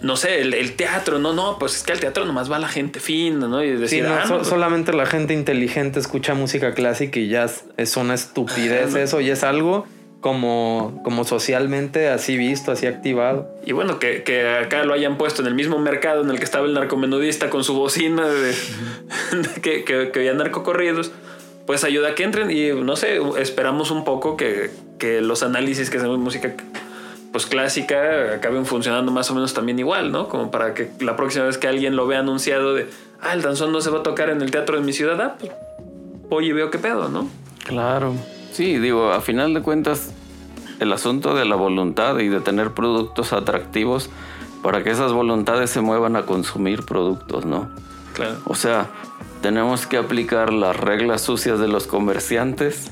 A: No sé, el, teatro, no, no, pues es que al teatro nomás va la gente fina, ¿no? Y decir,
B: sí, no,
A: ah,
B: so,
A: pues,
B: solamente la gente inteligente escucha música clásica y ya es una estupidez eso y es algo como, como socialmente así visto, así activado.
A: Y bueno, que, que, acá lo hayan puesto en el mismo mercado en el que estaba el narcomenudista con su bocina de, de que, que, que oía narcocorridos, pues ayuda a que entren y no sé, esperamos un poco que, que los análisis que hacemos música pues clásica acaben funcionando más o menos también igual, ¿no? Como para que la próxima vez que alguien lo vea anunciado de, ah, el danzón no se va a tocar en el teatro de mi ciudad, ah, pues oye, veo qué pedo, ¿no?
C: Claro. Sí, digo, a final de cuentas, el asunto de la voluntad y de tener productos atractivos para que esas voluntades se muevan a consumir productos, ¿no?
A: Claro.
C: O sea, tenemos que aplicar las reglas sucias de los comerciantes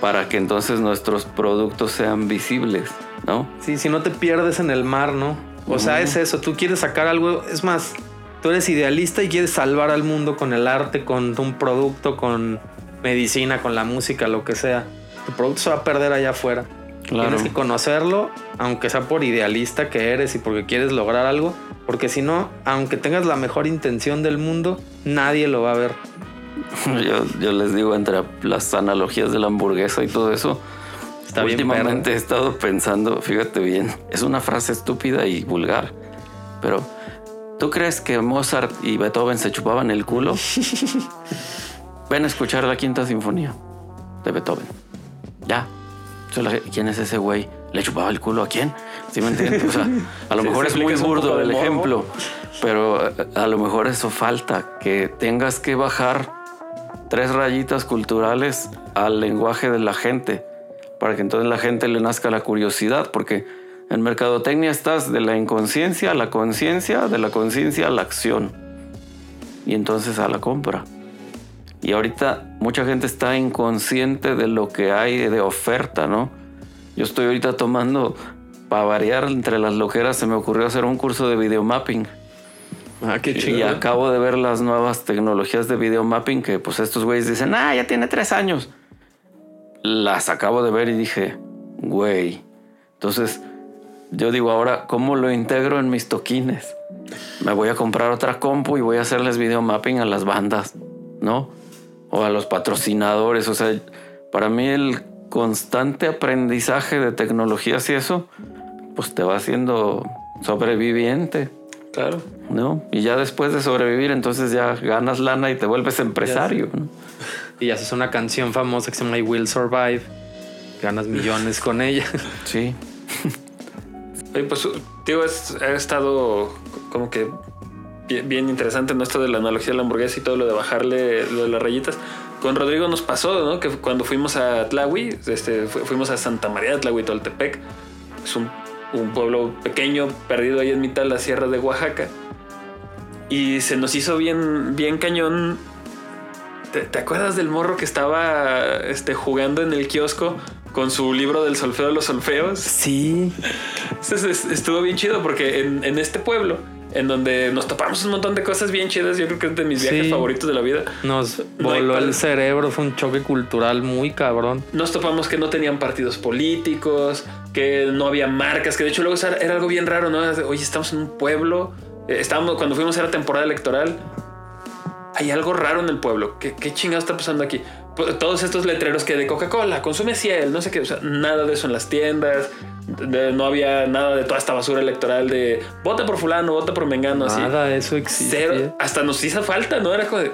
C: para que entonces nuestros productos sean visibles, ¿no?
B: Sí, si no te pierdes en el mar, ¿no? O sea, es eso, tú quieres sacar algo, es más, tú eres idealista y quieres salvar al mundo con el arte, con un producto, con medicina, con la música, lo que sea. Tu producto se va a perder allá afuera.
C: Claro.
B: Tienes que conocerlo, aunque sea por idealista que eres y porque quieres lograr algo, porque si no, aunque tengas la mejor intención del mundo, nadie lo va a ver.
C: Yo, yo les digo, entre las analogías de la hamburguesa y todo eso,
B: Está bien
C: últimamente
B: perro.
C: he estado pensando, fíjate bien, es una frase estúpida y vulgar, pero ¿tú crees que Mozart y Beethoven se chupaban el culo? Ven a escuchar la quinta sinfonía de Beethoven. Ya. ¿Quién es ese güey? ¿Le chupaba el culo a quién? ¿Sí me entiendes? O sea, a lo
A: Sí,
C: mejor es muy burdo el
A: morbo.
C: ejemplo, pero eh, a lo mejor eso falta, que tengas que bajar tres rayitas culturales al lenguaje de la gente, para que entonces la gente le nazca la curiosidad, porque en mercadotecnia estás de la inconsciencia a la conciencia, de la conciencia a la acción, y entonces a la compra. Y ahorita mucha gente está inconsciente de lo que hay de oferta, ¿no? Yo estoy ahorita tomando, para variar entre las loqueras, se me ocurrió hacer un curso de videomapping.
B: Ah, qué
C: Y
B: chido.
C: acabo de ver las nuevas tecnologías de videomapping que pues estos güeyes dicen, ah, ya tiene tres años. Las acabo de ver y dije, güey. Entonces, yo digo ahora, ¿cómo lo integro en mis toquines? Me voy a comprar otra compu y voy a hacerles videomapping a las bandas, ¿no? O a los patrocinadores. O sea, para mí el constante aprendizaje de tecnologías y eso, pues te va haciendo sobreviviente.
A: Claro.
C: ¿no? Y ya después de sobrevivir, entonces ya ganas lana y te vuelves empresario. ¿no?
B: Y haces una canción famosa que se llama I Will Survive. Ganas millones con ella.
C: Sí.
A: Oye, pues, digo, ha estado como que bien, bien interesante ¿no? esto de la analogía de la hamburguesa y todo lo de bajarle lo de las rayitas. Con Rodrigo nos pasó, ¿no? Que cuando fuimos a Tlahui, este, fu- fuimos a Santa María de Tlahui, Toltepec. Es un, un pueblo pequeño, perdido ahí en mitad de la sierra de Oaxaca. Y se nos hizo bien, bien cañón. ¿Te, te acuerdas del morro que estaba este, jugando en el kiosco con su libro del solfeo de los solfeos?
B: Sí.
A: Entonces es- estuvo bien chido porque en, en este pueblo, en donde nos topamos un montón de cosas bien chidas, yo creo que es de mis viajes favoritos de la vida.
B: Nos
A: No
B: voló el cerebro, fue un choque cultural muy cabrón.
A: Nos topamos que no tenían partidos políticos, que no había marcas, que de hecho luego era, era algo bien raro, ¿no? Oye, estamos en un pueblo, eh, estábamos, cuando fuimos era temporada electoral hay algo raro en el pueblo. ¿Qué, qué chingado está pasando aquí? Pues, todos estos letreros que de Coca-Cola, consume Ciel, no sé qué, o sea, nada de eso en las tiendas, de- no había nada de toda esta basura electoral de vota por fulano, vota por mengano, así.
B: Nada de eso existe.
A: Cero, hasta nos hizo falta, ¿no? Era como de,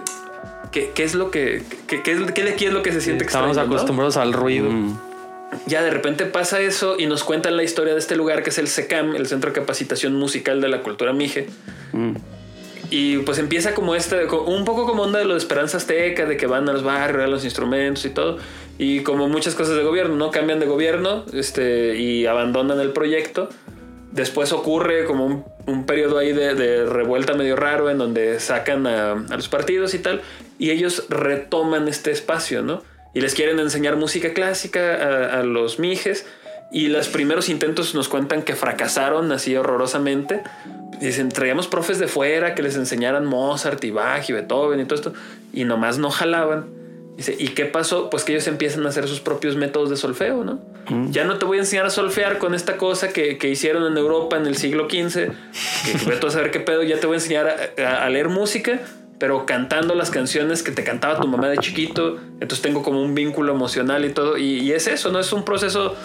A: ¿qué, qué es lo que, qué, qué de aquí es lo que se siente
B: Estamos
A: extraño, ¿no?
B: acostumbrados al ruido.
C: Mm.
A: Ya de repente pasa eso y nos cuentan la historia de este lugar que es el SECAM, el Centro de Capacitación Musical de la Cultura Mije.
C: Mm.
A: Y pues empieza como este, un poco como onda de lo de Esperanza Azteca, de que van a los barrios, a los instrumentos y todo. Y como muchas cosas de gobierno, ¿no? Cambian de gobierno este, y abandonan el proyecto. Después ocurre como un, un periodo ahí de, de revuelta medio raro en donde sacan a, a los partidos y tal. Y ellos retoman este espacio, ¿no? Y les quieren enseñar música clásica a, a los mijes. Y los primeros intentos nos cuentan que fracasaron así horrorosamente. Dicen, traíamos profes de fuera que les enseñaran Mozart y Bach y Beethoven y todo esto. Y nomás no jalaban. Dice, ¿y qué pasó? Pues que ellos empiezan a hacer sus propios métodos de solfeo, ¿no? Ya no te voy a enseñar a solfear con esta cosa que, que hicieron en Europa en el siglo XV, que vete a saber qué pedo, ya te voy a enseñar a, a- a leer música, pero cantando las canciones que te cantaba tu mamá de chiquito, entonces tengo como un vínculo emocional y todo, y, y es eso, ¿no? Es un proceso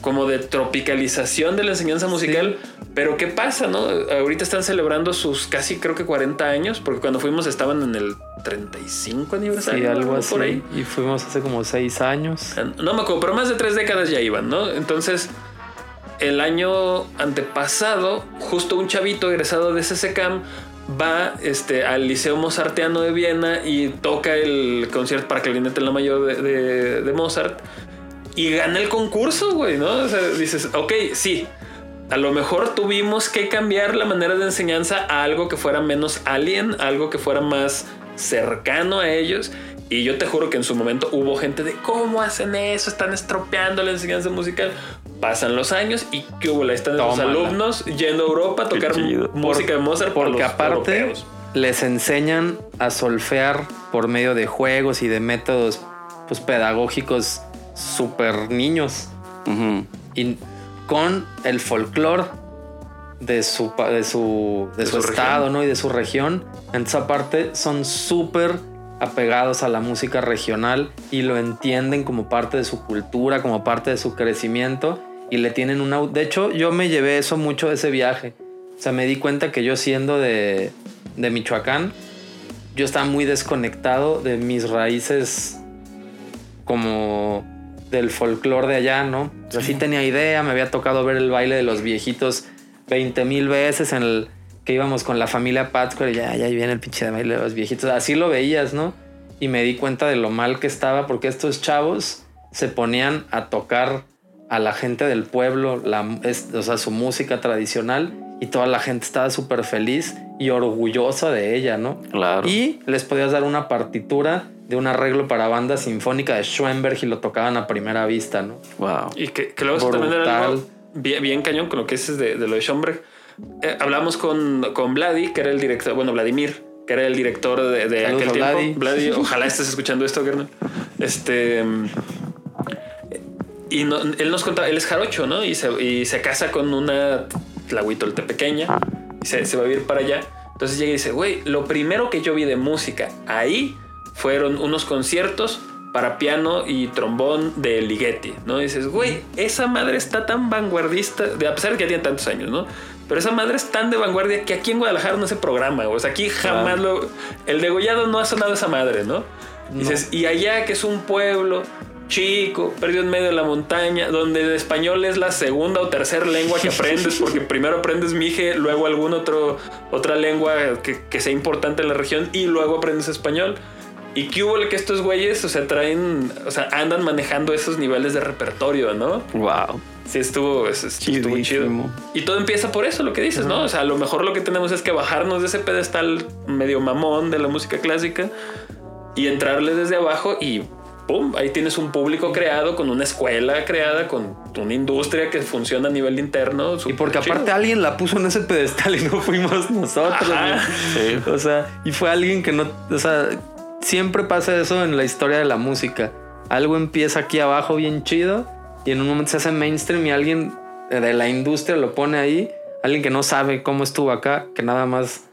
A: como de tropicalización de la enseñanza musical, pero ¿qué pasa, no? Ahorita están celebrando sus casi creo que 40 años, porque cuando fuimos estaban en el 35 aniversario.
B: Sí, algo así.
A: Por ahí.
B: Y fuimos hace como seis años.
A: No me acuerdo, pero más de tres décadas ya iban, ¿no? Entonces, el año antepasado, justo un chavito egresado de SSCAM va este, al Liceo Mozarteano de Viena y toca el concierto para clarinete en la mayor de, de- de Mozart y gana el concurso, güey, ¿no? O sea, dices, ok, sí. A lo mejor tuvimos que cambiar la manera de enseñanza a algo que fuera menos alien, algo que fuera más cercano a ellos. Y yo te juro que en su momento hubo gente de cómo hacen eso, están estropeando la enseñanza musical. Pasan los años y que hubo, ahí están los alumnos yendo a Europa a
C: Qué
A: tocar música de Mozart por
B: Porque aparte
A: europeos.
B: les enseñan a solfear por medio de juegos y de métodos pues, pedagógicos súper niños. Y con el folclore de su, de su, de
A: De
B: su,
A: su
B: estado
A: región.
B: ¿no? y de su región. Entonces aparte son súper apegados a la música regional y lo entienden como parte de su cultura, como parte de su crecimiento y le tienen una... De hecho, yo me llevé eso mucho de ese viaje. O sea, me di cuenta que yo siendo de, de Michoacán, yo estaba muy desconectado de mis raíces como del folclore de allá, ¿no? O sea, sí tenía idea, me había tocado ver el baile de los viejitos 20 mil veces en el que íbamos con la familia Pátzcuaro y ya, ya viene el pinche baile de los viejitos. Así lo veías, ¿no? Y me di cuenta de lo mal que estaba porque estos chavos se ponían a tocar a la gente del pueblo, la, es- o sea, su música tradicional y toda la gente estaba súper feliz y orgullosa de ella, ¿no?
C: Claro.
B: Y les podías dar una partitura de un arreglo para banda sinfónica de Schoenberg y lo tocaban a primera vista, ¿no?
C: Wow.
A: Y que, que luego también era
B: Brutal.
A: algo bien, bien cañón con lo que dices de, de lo de Schomberg. Eh, hablamos con, con Vladi, que era el director, bueno, Vladimir, que era el director de, de aquel tiempo.
B: Vladi.
A: Vladi, ojalá estés escuchando esto, Germán. Este. Y no- él nos contaba, él es jarocho, ¿no? Y se, y se casa con una tlahuitolte pequeña y se, se va a vivir para allá. Entonces llega y dice, güey, lo primero que yo vi de música ahí fueron unos conciertos para piano y trombón de Ligeti, ¿no? Y dices, güey, esa madre está tan vanguardista, a pesar de que ya tiene tantos años, ¿no? Pero esa madre es tan de vanguardia que aquí en Guadalajara no se programa, o sea, aquí jamás lo... El degollado no ha sonado esa madre, ¿no? Dices, y allá que es un pueblo chico, perdido en medio de la montaña, donde el español es la segunda o tercera lengua que aprendes, porque primero aprendes mije, luego algún otro, otra lengua que, que sea importante en la región y luego aprendes español. Y qué hubo que estos güeyes, o sea, traen, o sea, andan manejando esos niveles de repertorio, ¿no?
C: Wow.
A: Sí, estuvo, es- es- estuvo chido. Y todo empieza por eso, lo que dices, ¿no? O sea, a lo mejor lo que tenemos es que bajarnos de ese pedestal medio mamón de la música clásica y entrarle desde abajo y ¡pum! Ahí tienes un público creado, con una escuela creada, con una industria que funciona a nivel interno.
B: Y porque aparte
A: chido.
B: alguien la puso en ese pedestal y no fuimos nosotros.
C: Sí.
B: O sea, y fue alguien que no, o sea, siempre pasa eso en la historia de la música. Algo empieza aquí abajo bien chido y en un momento se hace mainstream y alguien de la industria lo pone ahí. Alguien que no sabe cómo estuvo acá, que nada más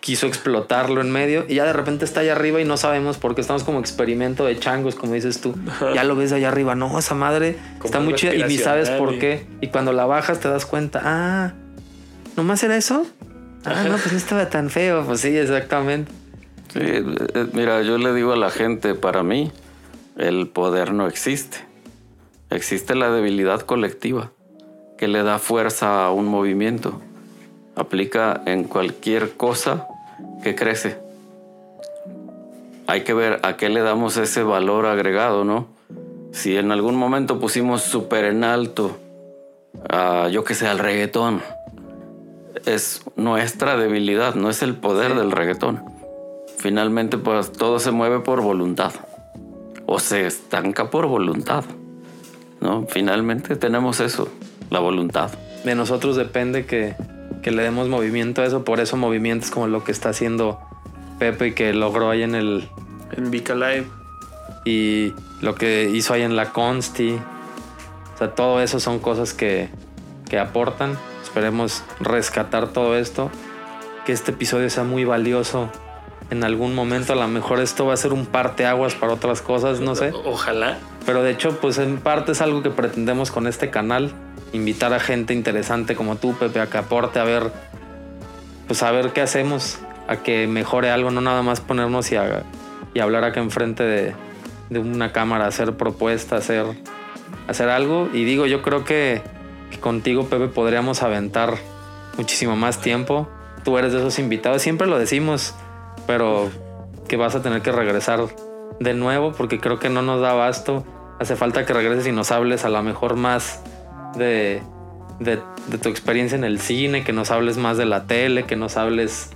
B: quiso explotarlo en medio y ya de repente está allá arriba y no sabemos por qué estamos como experimento de changos, como dices tú. Ya lo ves allá arriba, no, esa madre
A: Como
B: está muy chida y ni sabes por qué. Y cuando la bajas te das cuenta, ah, ¿nomás era eso? Ah, no, pues no estaba tan feo. Pues sí, exactamente.
C: Sí, eh, mira, yo le digo a la gente, para mí, el poder no existe. Existe la debilidad colectiva que le da fuerza a un movimiento. Aplica en cualquier cosa que crece. Hay que ver a qué le damos ese valor agregado, ¿no? Si en algún momento pusimos súper en alto, a, yo que sé, al reggaetón, es nuestra debilidad, no es el poder del reggaetón finalmente pues todo se mueve por voluntad o se estanca por voluntad. ¿no? Finalmente tenemos eso, la voluntad.
B: De nosotros depende que, que le demos movimiento a eso. Por eso movimientos como lo que está haciendo Pepe y que logró ahí en el...
A: En Vika Live.
B: Y lo que hizo ahí en la Consti. O sea, todo eso son cosas que, que aportan. Esperemos rescatar todo esto. Que este episodio sea muy valioso en algún momento. A lo mejor esto va a ser un parteaguas para otras cosas, no sé.
A: Ojalá.
B: Pero de hecho, pues en parte es algo que pretendemos con este canal. Invitar a gente interesante como tú, Pepe, a que aporte, a ver, pues a ver qué hacemos, a que mejore algo, no nada más ponernos y, a- y hablar acá enfrente de, de una cámara, hacer propuestas, hacer, hacer algo. Y digo, yo creo que contigo, Pepe, podríamos aventar muchísimo más tiempo. Tú eres de esos invitados, siempre lo decimos, pero que vas a tener que regresar de nuevo porque creo que no nos da abasto. Hace falta que regreses y nos hables a lo mejor más de, de, de tu experiencia en el cine, que nos hables más de la tele, que nos hables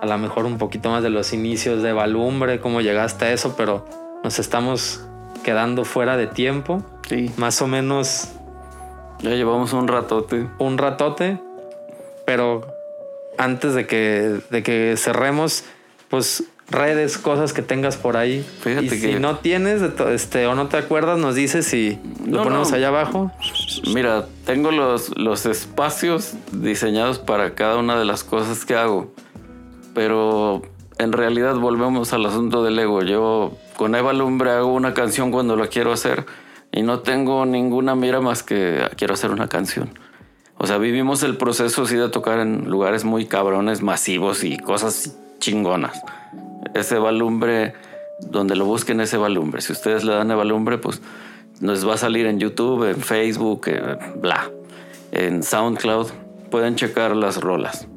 B: a lo mejor un poquito más de los inicios de Balumbre, cómo llegaste a eso, pero nos estamos quedando fuera de tiempo.
C: Sí,
B: Más o menos
C: ya llevamos un ratote.
B: un ratote, pero antes de que, de que cerremos, pues redes, cosas que tengas por ahí.
C: Fíjate
B: y si
C: que-
B: no tienes este, o no te acuerdas, nos dices y lo
C: No,
B: ponemos
C: no.
B: allá abajo.
C: Mira, tengo los, los espacios diseñados para cada una de las cosas que hago. Pero en realidad volvemos al asunto del ego. Yo con Eva Lumbre hago una canción cuando la quiero hacer y no tengo ninguna mira más que "Ah, quiero hacer una canción. O sea, vivimos el proceso sí de tocar en lugares muy cabrones, masivos y cosas chingonas. Ese Lumbre, donde lo busquen ese Lumbre. Si ustedes le dan Eva Lumbre, pues nos va a salir en YouTube, en Facebook, bla. En SoundCloud pueden checar las rolas.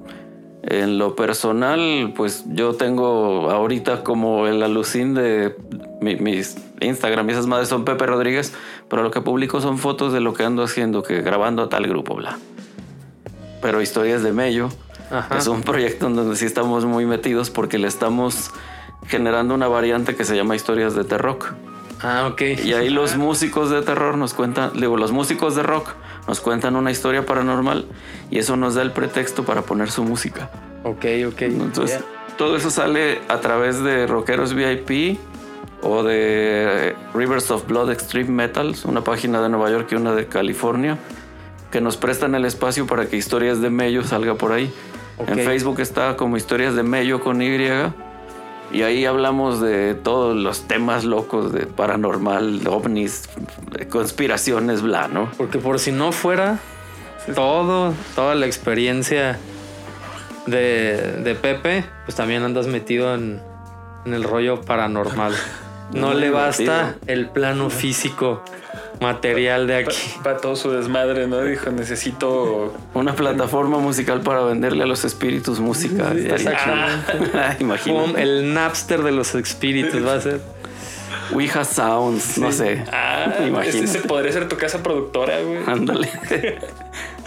C: En lo personal, pues yo tengo ahorita como el alucín de mi- mis Instagram esas madres son Pepe Rodríguez, pero lo que publico son fotos de lo que ando haciendo, que grabando a tal grupo, bla. Pero historias de Mello
B: Ajá.
C: es un proyecto en donde sí estamos muy metidos porque le estamos generando una variante que se llama historias de terror.
B: Ah, ok.
C: Y ahí los músicos de terror nos cuentan, digo, los músicos de rock nos cuentan una historia paranormal y eso nos da el pretexto para poner su música.
B: Ok, ok.
C: Entonces, todo eso sale a través de Rockeros VIP o de Rivers of Blood Extreme Metals, una página de Nueva York y una de California, que nos prestan el espacio para que Historias de Mello salga por ahí. En Facebook está como Historias de Mello con Y. Y ahí hablamos de todos los temas locos de paranormal, ovnis, conspiraciones, bla, ¿no?
B: Porque por si no fuera todo, toda la experiencia de, de Pepe, pues también andas metido en, en el rollo paranormal. No le basta el plano físico material de aquí.
A: Para todo su desmadre, ¿no? Dijo, necesito.
C: Una plataforma musical para venderle a los espíritus música.
B: Exactamente.
C: chido. Imagínate.
B: El Napster de los espíritus va a ser.
C: Ouija Sounds, no sé.
A: Ah,
C: Imagínate.
A: ese podría ser tu casa productora, güey.
C: Ándale.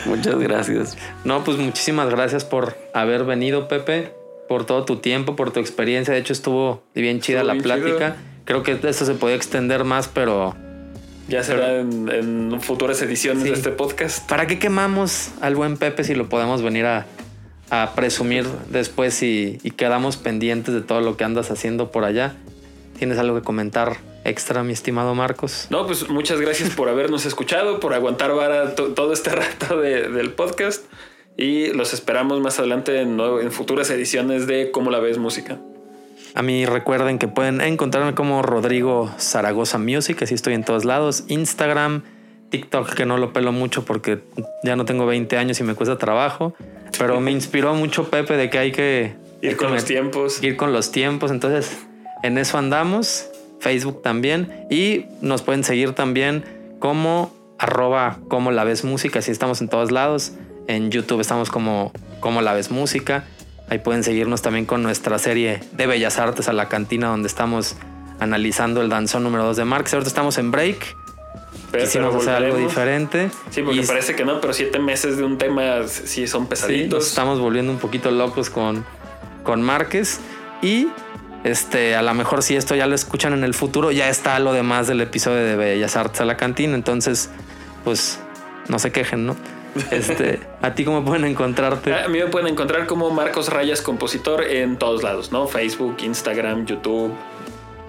C: Muchas gracias.
B: No, pues muchísimas gracias por haber venido, Pepe, por todo tu tiempo, por tu experiencia. De hecho, estuvo bien chida
A: Estuvo
B: la
A: bien
B: plática. Creo que esto se podía extender más, pero
A: Ya será en, en futuras ediciones
B: Sí.
A: de este podcast.
B: ¿para qué quemamos al buen Pepe si lo podemos venir a, a presumir después y, y quedamos pendientes de todo lo que andas haciendo por allá? ¿Tienes algo que comentar extra, mi estimado Marcos?
A: No, pues muchas gracias por habernos escuchado, por aguantar vara to- todo este rato de- del podcast. Y los esperamos más adelante en futuras ediciones de Cómo la ves música.
B: A mí recuerden que pueden encontrarme como Rodrigo Zaragoza Music, así estoy en todos lados. Instagram, TikTok, que no lo pelo mucho porque ya no tengo 20 años y me cuesta trabajo. Pero me inspiró mucho Pepe de que hay que
A: Ir
B: hay
A: con
B: que
A: los tiempos.
B: ir con los tiempos. Entonces, en eso andamos. Facebook también. Y nos pueden seguir también como arroba como la ves música. Así estamos en todos lados. En YouTube estamos como como la ves música. Ahí pueden seguirnos también con nuestra serie de Bellas Artes a la cantina donde estamos analizando el danzón número 2 de Marx. Ahorita estamos en break.
A: Pero-
B: Quisimos
A: pero
B: hacer algo diferente.
A: Sí, porque
B: Y-
A: parece que no, pero siete meses de un tema sí son
B: Sí,
A: pesaditos.
B: nos estamos volviendo un poquito locos con, con Márquez. Y este, a lo mejor si esto ya lo escuchan en el futuro, ya está lo demás del episodio de Bellas Artes a la cantina. Entonces, pues no se quejen, ¿no? Este, a ti cómo pueden encontrarte.
A: A mí me pueden encontrar como Marcos Rayas Compositor en todos lados, ¿no? Facebook, Instagram, YouTube.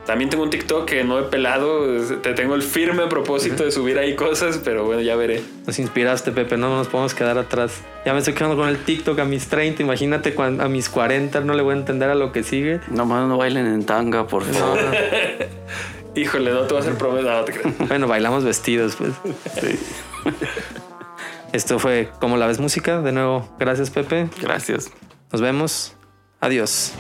A: También tengo un TikTok que no he pelado. Te tengo el firme propósito de subir ahí cosas, pero bueno, ya veré.
B: Nos inspiraste, Pepe, no nos podemos quedar atrás. Ya me estoy quedando con el TikTok a mis 30, imagínate cuan- a mis 40, no le voy a entender a lo que sigue.
C: Nomás no bailen en tanga, por
B: No,
C: favor.
B: no.
A: Híjole, no te voy a hacer promesa. No, te.
B: Bueno, bailamos vestidos, pues. Esto fue Como la ves música. De nuevo, gracias, Pepe.
C: Gracias.
B: Nos vemos. Adiós.